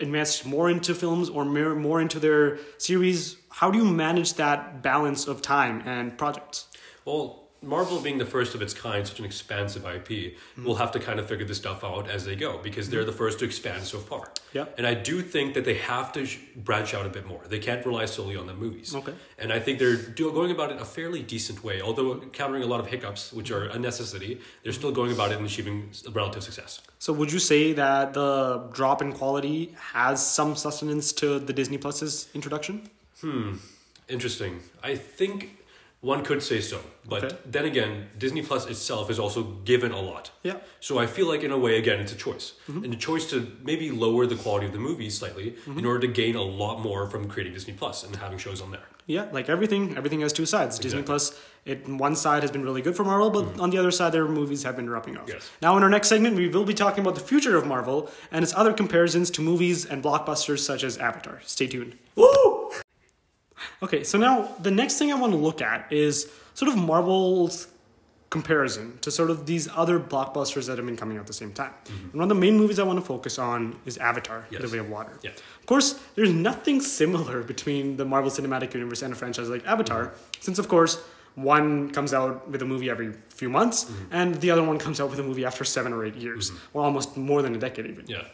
invest more into films or more into their series. How do you manage that balance of time and projects? Well, Marvel being the first of its kind, such an expansive IP, will have to kind of figure this stuff out as they go because they're the first to expand so far. Yeah. And I do think that they have to sh- branch out a bit more. They can't rely solely on the movies. Okay. And I think they're do- going about it a fairly decent way, although encountering a lot of hiccups, which are a necessity. They're still going about it and achieving relative success. So would you say that the drop in quality has some sustenance to the Disney Plus's introduction? Hmm. Interesting. I think one could say so, but Okay. then again, Disney Plus itself is also given a lot. Yeah. So I feel like in a way, again, it's a choice, mm-hmm. and a choice to maybe lower the quality of the movies slightly in mm-hmm. order to gain a lot more from creating Disney Plus and having shows on there. Yeah, like everything, everything has two sides. Disney Plus, it one side has been really good for Marvel, but mm. on the other side, their movies have been dropping off. Yes. Now, in our next segment, we will be talking about the future of Marvel and its other comparisons to movies and blockbusters such as Avatar. Stay tuned. Woo! Okay, so now the next thing I want to look at is sort of Marvel's comparison to sort of these other blockbusters that have been coming out at the same time. And one of the main movies I want to focus on is Avatar: Yes. The Way of Water. Of course, there's nothing similar between the Marvel Cinematic Universe and a franchise like Avatar, mm-hmm. since of course one comes out with a movie every few months, mm-hmm. and the other one comes out with a movie after seven or eight years, or almost more than a decade even. Yeah.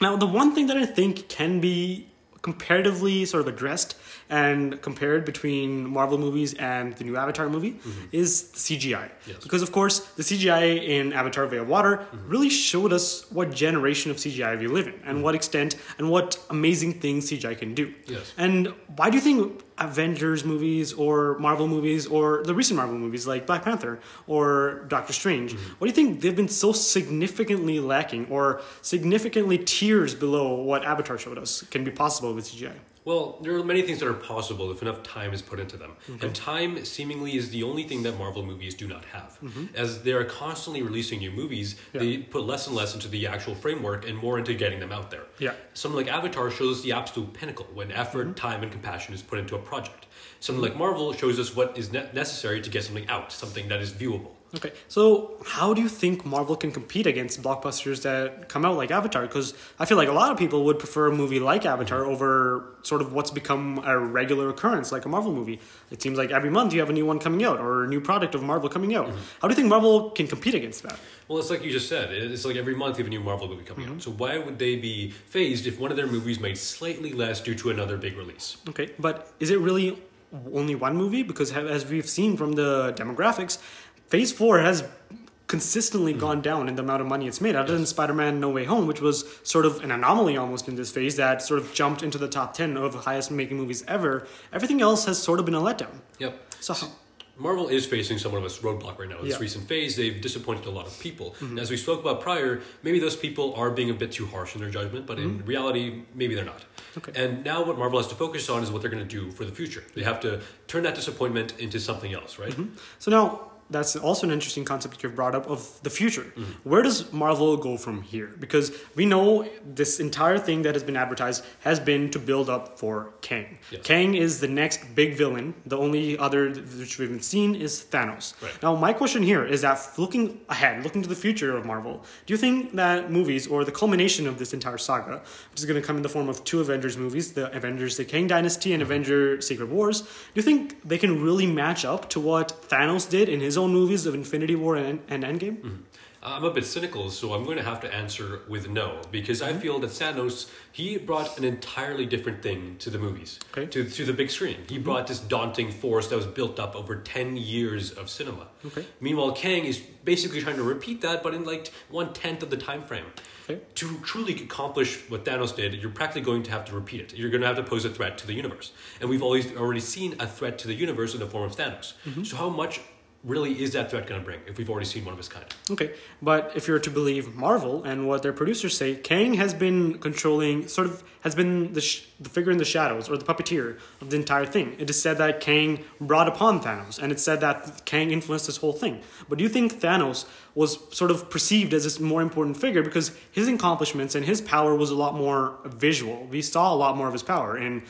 Now, the one thing that I think can be comparatively sort of addressed and compared between Marvel movies and the new Avatar movie mm-hmm. is the CGI. Yes. Because of course the CGI in Avatar: Way of Water mm-hmm. really showed us what generation of CGI we live in and mm-hmm. what extent and what amazing things CGI can do. Yes. And why do you think Avengers movies or Marvel movies or the recent Marvel movies like Black Panther or Doctor Strange, what do you think they've been so significantly lacking or significantly tiers below what Avatar showed us can be possible with CGI? Well, there are many things that are possible if enough time is put into them. Mm-hmm. And time seemingly is the only thing that Marvel movies do not have. Mm-hmm. As they are constantly releasing new movies, they put less and less into the actual framework and more into getting them out there. Yeah. Something like Avatar shows the absolute pinnacle when effort, mm-hmm. time, and compassion is put into a project. Something like Marvel shows us what is ne- necessary to get something out, something that is viewable. Okay, so how do you think Marvel can compete against blockbusters that come out like Avatar? Because I feel like a lot of people would prefer a movie like Avatar over sort of what's become a regular occurrence, like a Marvel movie. It seems like every month you have a new one coming out or a new product of Marvel coming out. Mm-hmm. How do you think Marvel can compete against that? Well, it's like you just said. It's like every month you have a new Marvel movie coming out. Mm-hmm. So why would they be phased if one of their movies made slightly less due to another big release? Okay, but is it really only one movie? Because as we've seen from the demographics, Phase 4 has consistently gone down in the amount of money it's made. Other than Spider-Man No Way Home, which was sort of an anomaly almost in this phase that sort of jumped into the top 10 of highest making movies ever, everything else has sort of been a letdown. Yep. So? Marvel is facing somewhat of a roadblock right now. In this Yeah. recent phase, they've disappointed a lot of people. And as we spoke about prior, maybe those people are being a bit too harsh in their judgment, but in mm-hmm. reality, maybe they're not. Okay. And now what Marvel has to focus on is what they're going to do for the future. They have to turn that disappointment into something else, right? Mm-hmm. So now that's also an interesting concept you've brought up of the future. Where does Marvel go from here? Because we know this entire thing that has been advertised has been to build up for Kang. Yes. Kang is the next big villain. The only other which we haven't seen is Thanos. Right. Now, my question here is that looking ahead, looking to the future of Marvel, do you think that movies or the culmination of this entire saga, which is going to come in the form of two Avengers movies, the Avengers: The Kang Dynasty and mm-hmm. Avenger: Secret Wars, do you think they can really match up to what Thanos did in his own movies of Infinity War and, and Endgame? Mm-hmm. Uh, I'm a bit cynical, so I'm going to have to answer with no because I mm-hmm. feel that Thanos he brought an entirely different thing to the movies, Okay. to to the big screen. He mm-hmm. brought this daunting force that was built up over ten years of cinema. Okay. Meanwhile, Kang is basically trying to repeat that, but in like one tenth of the time frame. Okay. To truly accomplish what Thanos did, you're practically going to have to repeat it. You're going to have to pose a threat to the universe, and we've always already seen a threat to the universe in the form of Thanos. So how much really is that threat going to bring if we've already seen one of his kind? Okay, but if you're to believe Marvel and what their producers say, Kang has been controlling, sort of, has been the, sh- the figure in the shadows or the puppeteer of the entire thing. It is said that Kang brought upon Thanos, and it's said that Kang influenced this whole thing. But do you think Thanos was sort of perceived as this more important figure because his accomplishments and his power was a lot more visual? We saw a lot more of his power in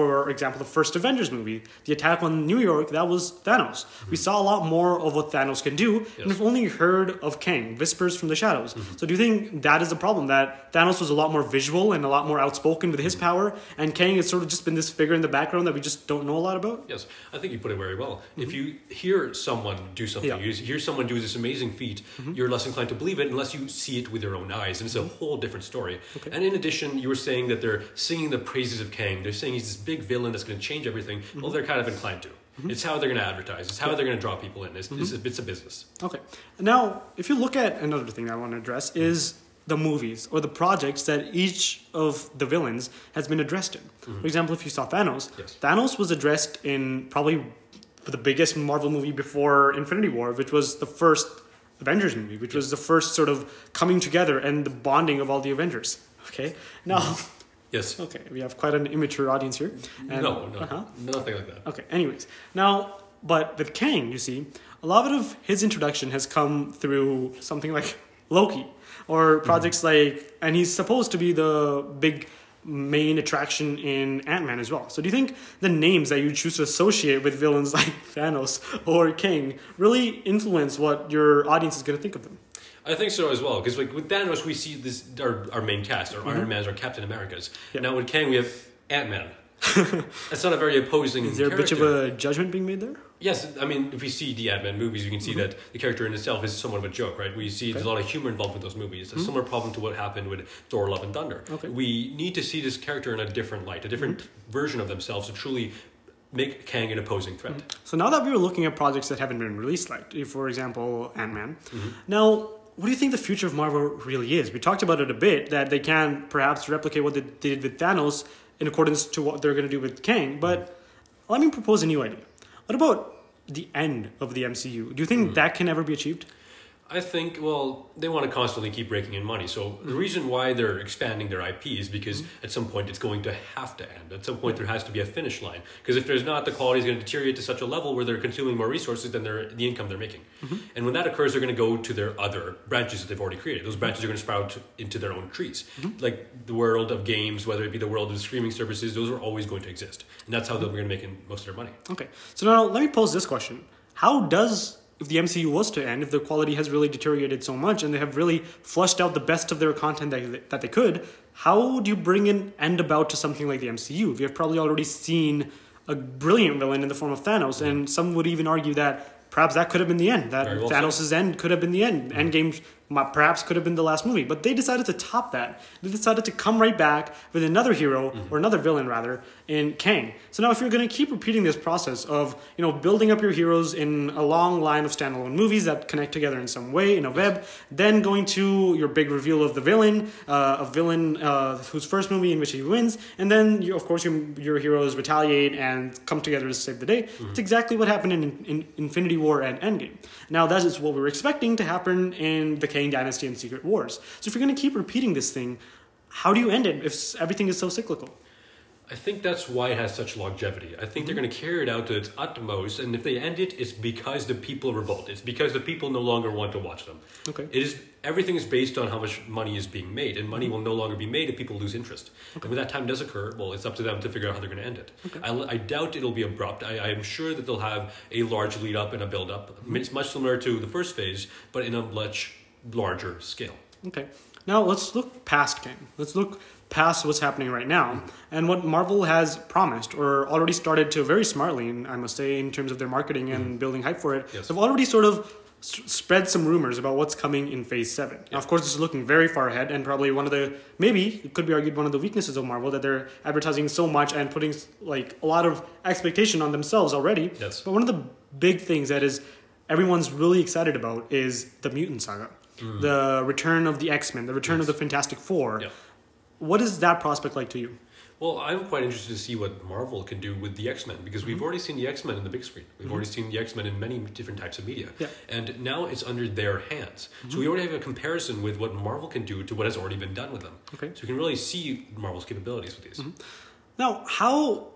for example, the first Avengers movie, the attack on New York, that was Thanos. We saw a lot more of what Thanos can do, and we've only heard of Kang, whispers from the shadows. So do you think that is the problem, that Thanos was a lot more visual and a lot more outspoken with his power, and Kang has sort of just been this figure in the background that we just don't know a lot about? Yes, I think you put it very well. If you hear someone do something, Mm-hmm. Yeah. Mm-hmm. you hear someone do this amazing feat, you're less inclined to believe it unless you see it with your own eyes, and it's a whole different story. Okay. And in addition, you were saying that they're singing the praises of Kang. They're saying he's this big villain that's going to change everything. Mm-hmm. Well, they're kind of inclined to. It's how they're going to advertise. It's how they're going to draw people in. It's, Mm-hmm. it's, a, it's a business. Okay. Now, if you look at another thing that I want to address is the movies or the projects that each of the villains has been addressed in. For example, if you saw Thanos, Yes. Thanos was addressed in probably the biggest Marvel movie before Infinity War, which was the first Avengers movie, which was the first sort of coming together and the bonding of all the Avengers. Okay. Now, Yes. okay, we have quite an immature audience here. And, no, no, Uh-huh. nothing like that. Okay, anyways. Now, but with Kang, you see, a lot of his introduction has come through something like Loki or projects like, and he's supposed to be the big main attraction in Ant Man as well. So, do you think the names that you choose to associate with villains like Thanos or King really influence what your audience is going to think of them? I think so as well because like with Thanos we see this our, our main cast our Iron Man's our Captain Americas. Mm-hmm. Now with Kang we have Ant Man. That's not a very opposing. Is there a bit of a judgment being made there? Yes, I mean, if we see the Ant-Man movies, you can see that the character in itself is somewhat of a joke, right? We see there's a lot of humor involved with those movies. A similar problem to what happened with Thor: Love and Thunder. Okay. We need to see this character in a different light, a different version of themselves to truly make Kang an opposing threat. So now that we were looking at projects that haven't been released, like for example Ant Man, Mm-hmm. now what do you think the future of Marvel really is? We talked about it a bit that they can perhaps replicate what they did with Thanos in accordance to what they're going to do with Kang, but let me propose a new idea. What about the end of the MCU? Do you think hmm. that can ever be achieved? I think, well, they want to constantly keep raking in money. So the mm-hmm. reason why they're expanding their IP is because mm-hmm. at some point it's going to have to end. At some point there has to be a finish line. Because if there's not, the quality is going to deteriorate to such a level where they're consuming more resources than their, the income they're making. Mm-hmm. And when that occurs, they're going to go to their other branches that they've already created. Those branches are going to sprout into their own trees. Like the world of games, whether it be the world of streaming services, those are always going to exist. And that's how they're going to make most of their money. Okay, so now let me pose this question: How does if the MCU was to end, if the quality has really deteriorated so much and they have really flushed out the best of their content that, that they could, how do you bring an end about to something like the MCU? We have probably already seen a brilliant villain in the form of Thanos, and some would even argue that perhaps that could have been the end. That well Thanos' end could have been the end. Mm-hmm. Endgame m- perhaps could have been the last movie, but they decided to top that. They decided to come right back with another hero or another villain rather in Kang. So now, if you're going to keep repeating this process of you know building up your heroes in a long line of standalone movies that connect together in some way in a web, then going to your big reveal of the villain, uh, a villain uh, whose first movie in which he wins, and then you, of course your your heroes retaliate and come together to save the day. It's exactly what happened in, in Infinity War and Endgame. Now that is what we were expecting to happen in the Kang Dynasty and Secret Wars. So if you're going to keep repeating this thing, how do you end it if everything is so cyclical? I think that's why it has such longevity. I think they're mm-hmm. going to carry it out to its utmost, and if they end it, it's because the people revolt. It's because the people no longer want to watch them. Okay. It is everything is based on how much money is being made, and money mm-hmm. will no longer be made if people lose interest. And when that time does occur, well, it's up to them to figure out how they're going to end it. I, I doubt it'll be abrupt. I, I am sure that they'll have a large lead up and a build up. Mm-hmm. It's much similar to the first phase, but in a much larger scale. Okay. Now let's look past Kang. Let's look past what's happening right now and what Marvel has promised or already started to very smartly, I must say, in terms of their marketing and mm-hmm. building hype for it. Yes. They've already sort of s- spread some rumors about what's coming in Phase Seven. Now, of course, this is looking very far ahead, and probably one of the maybe it could be argued one of the weaknesses of Marvel that they're advertising so much and putting like a lot of expectation on themselves already. Yes. But one of the big things that is everyone's really excited about is the Mutant Saga, Mm-hmm. the return of the X Men, the return of the Fantastic Four. Yeah. What is that prospect like to you? Well, I'm quite interested to see what Marvel can do with the X Men because we've mm-hmm. already seen the X Men in the big screen. We've mm-hmm. already seen the X Men in many different types of media. Yeah. And now it's under their hands. So we already have a comparison with what Marvel can do to what has already been done with them. Okay. So we can really see Marvel's capabilities with these. Now, how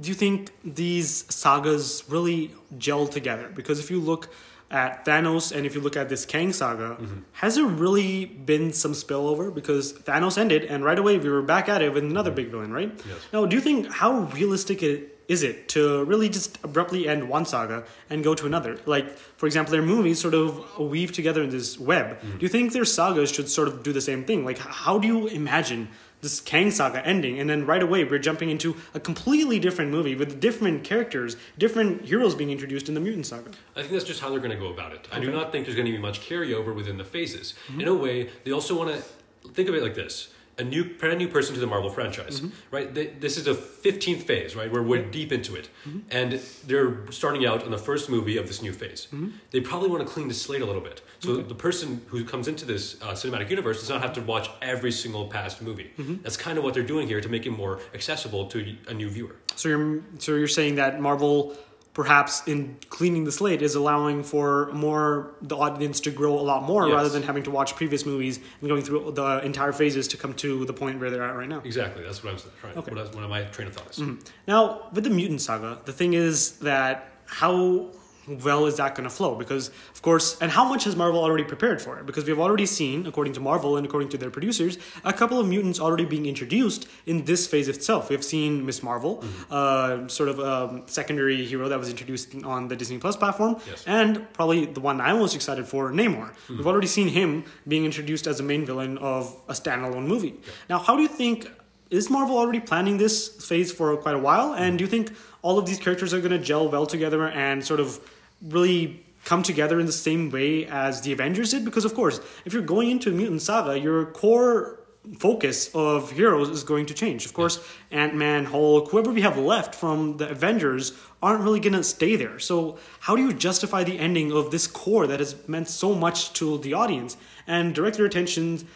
do you think these sagas really gel together? Because if you look at Thanos and if you look at this Kang saga, has there really been some spillover? Because Thanos ended, and right away we were back at it with another big villain, right? Yes. Now, do you think how realistic it is it to really just abruptly end one saga and go to another? Like, for example, their movies sort of weave together in this web. Mm. Do you think their sagas should sort of do the same thing? Like, how do you imagine this Kang saga ending, and then right away we're jumping into a completely different movie with different characters, different heroes being introduced in the Mutant Saga. I think that's just how they're going to go about it. I do not think there's going to be much carryover within the phases. In mm-hmm. a way, they also want to think of it like this: a new, brand new person to the Marvel franchise, mm-hmm. right? They, this is the fifteenth phase, right? We're, we're deep into it, mm-hmm. and they're starting out on the first movie of this new phase. Mm-hmm. They probably want to clean the slate a little bit, so the person who comes into this uh, cinematic universe does not have to watch every single past movie. That's kind of what they're doing here to make it more accessible to a new viewer. So you're so you're saying that Marvel perhaps in cleaning the slate is allowing for more the audience to grow a lot more Yes. rather than having to watch previous movies and going through the entire phases to come to the point where they're at right now. Exactly, that's what I was trying. Okay. What I one of my train of thought is. Mm-hmm. Now, with the Mutant Saga, the thing is that how well is that going to flow? Because, of course, and how much has Marvel already prepared for it? Because we've already seen, according to Marvel and according to their producers, a couple of mutants already being introduced in this phase itself. We've seen Miss Marvel, mm-hmm. uh, sort of a secondary hero that was introduced on the Disney Plus platform, Yes. and probably the one I'm most excited for, Namor. Mm-hmm. We've already seen him being introduced as a main villain of a standalone movie. Now, how do you think is Marvel already planning this phase for quite a while? And mm-hmm. do you think all of these characters are going to gel well together and sort of really come together in the same way as the Avengers did? Because, of course, if you're going into mutant saga, your core focus of heroes is going to change. Of course, Ant Man, Hulk, whoever we have left from the Avengers aren't really going to stay there. So, how do you justify the ending of this core that has meant so much to the audience and direct your attention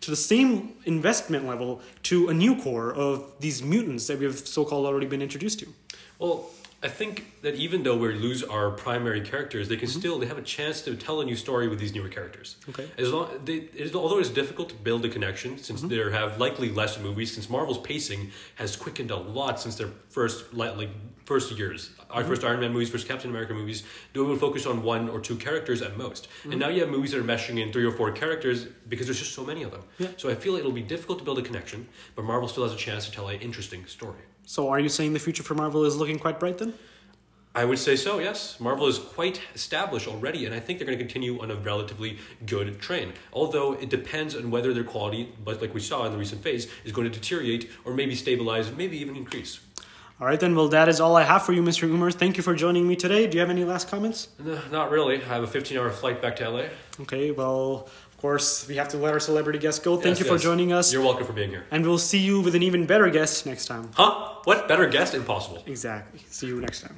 to the same investment level to a new core of these mutants that we have so called already been introduced to? Well, I think that even though we lose our primary characters, they can mm-hmm. still they have a chance to tell a new story with these newer characters. Okay. As long they, it is, although it's difficult to build a connection since mm-hmm. there have likely less movies, since Marvel's pacing has quickened a lot since their first like first years. Our mm-hmm. first Iron Man movies, first Captain America movies, they would focus on one or two characters at most. And now you have movies that are meshing in three or four characters because there's just so many of them. Yeah. So I feel it'll be difficult to build a connection, but Marvel still has a chance to tell an interesting story. So, are you saying the future for Marvel is looking quite bright then? I would say so, yes. Marvel is quite established already, and I think they're going to continue on a relatively good train. Although it depends on whether their quality, but like we saw in the recent phase, is going to deteriorate or maybe stabilize, maybe even increase. All right, then. Well, that is all I have for you, Mr. Umar. Thank you for joining me today. Do you have any last comments? No, not really. I have a 15 hour flight back to LA. Okay, well, course, we have to let our celebrity guest go. Thank Yes, you for yes. joining us. You're welcome for being here. And we'll see you with an even better guest next time. Huh? What? Better guest? Impossible. Exactly. See you next time.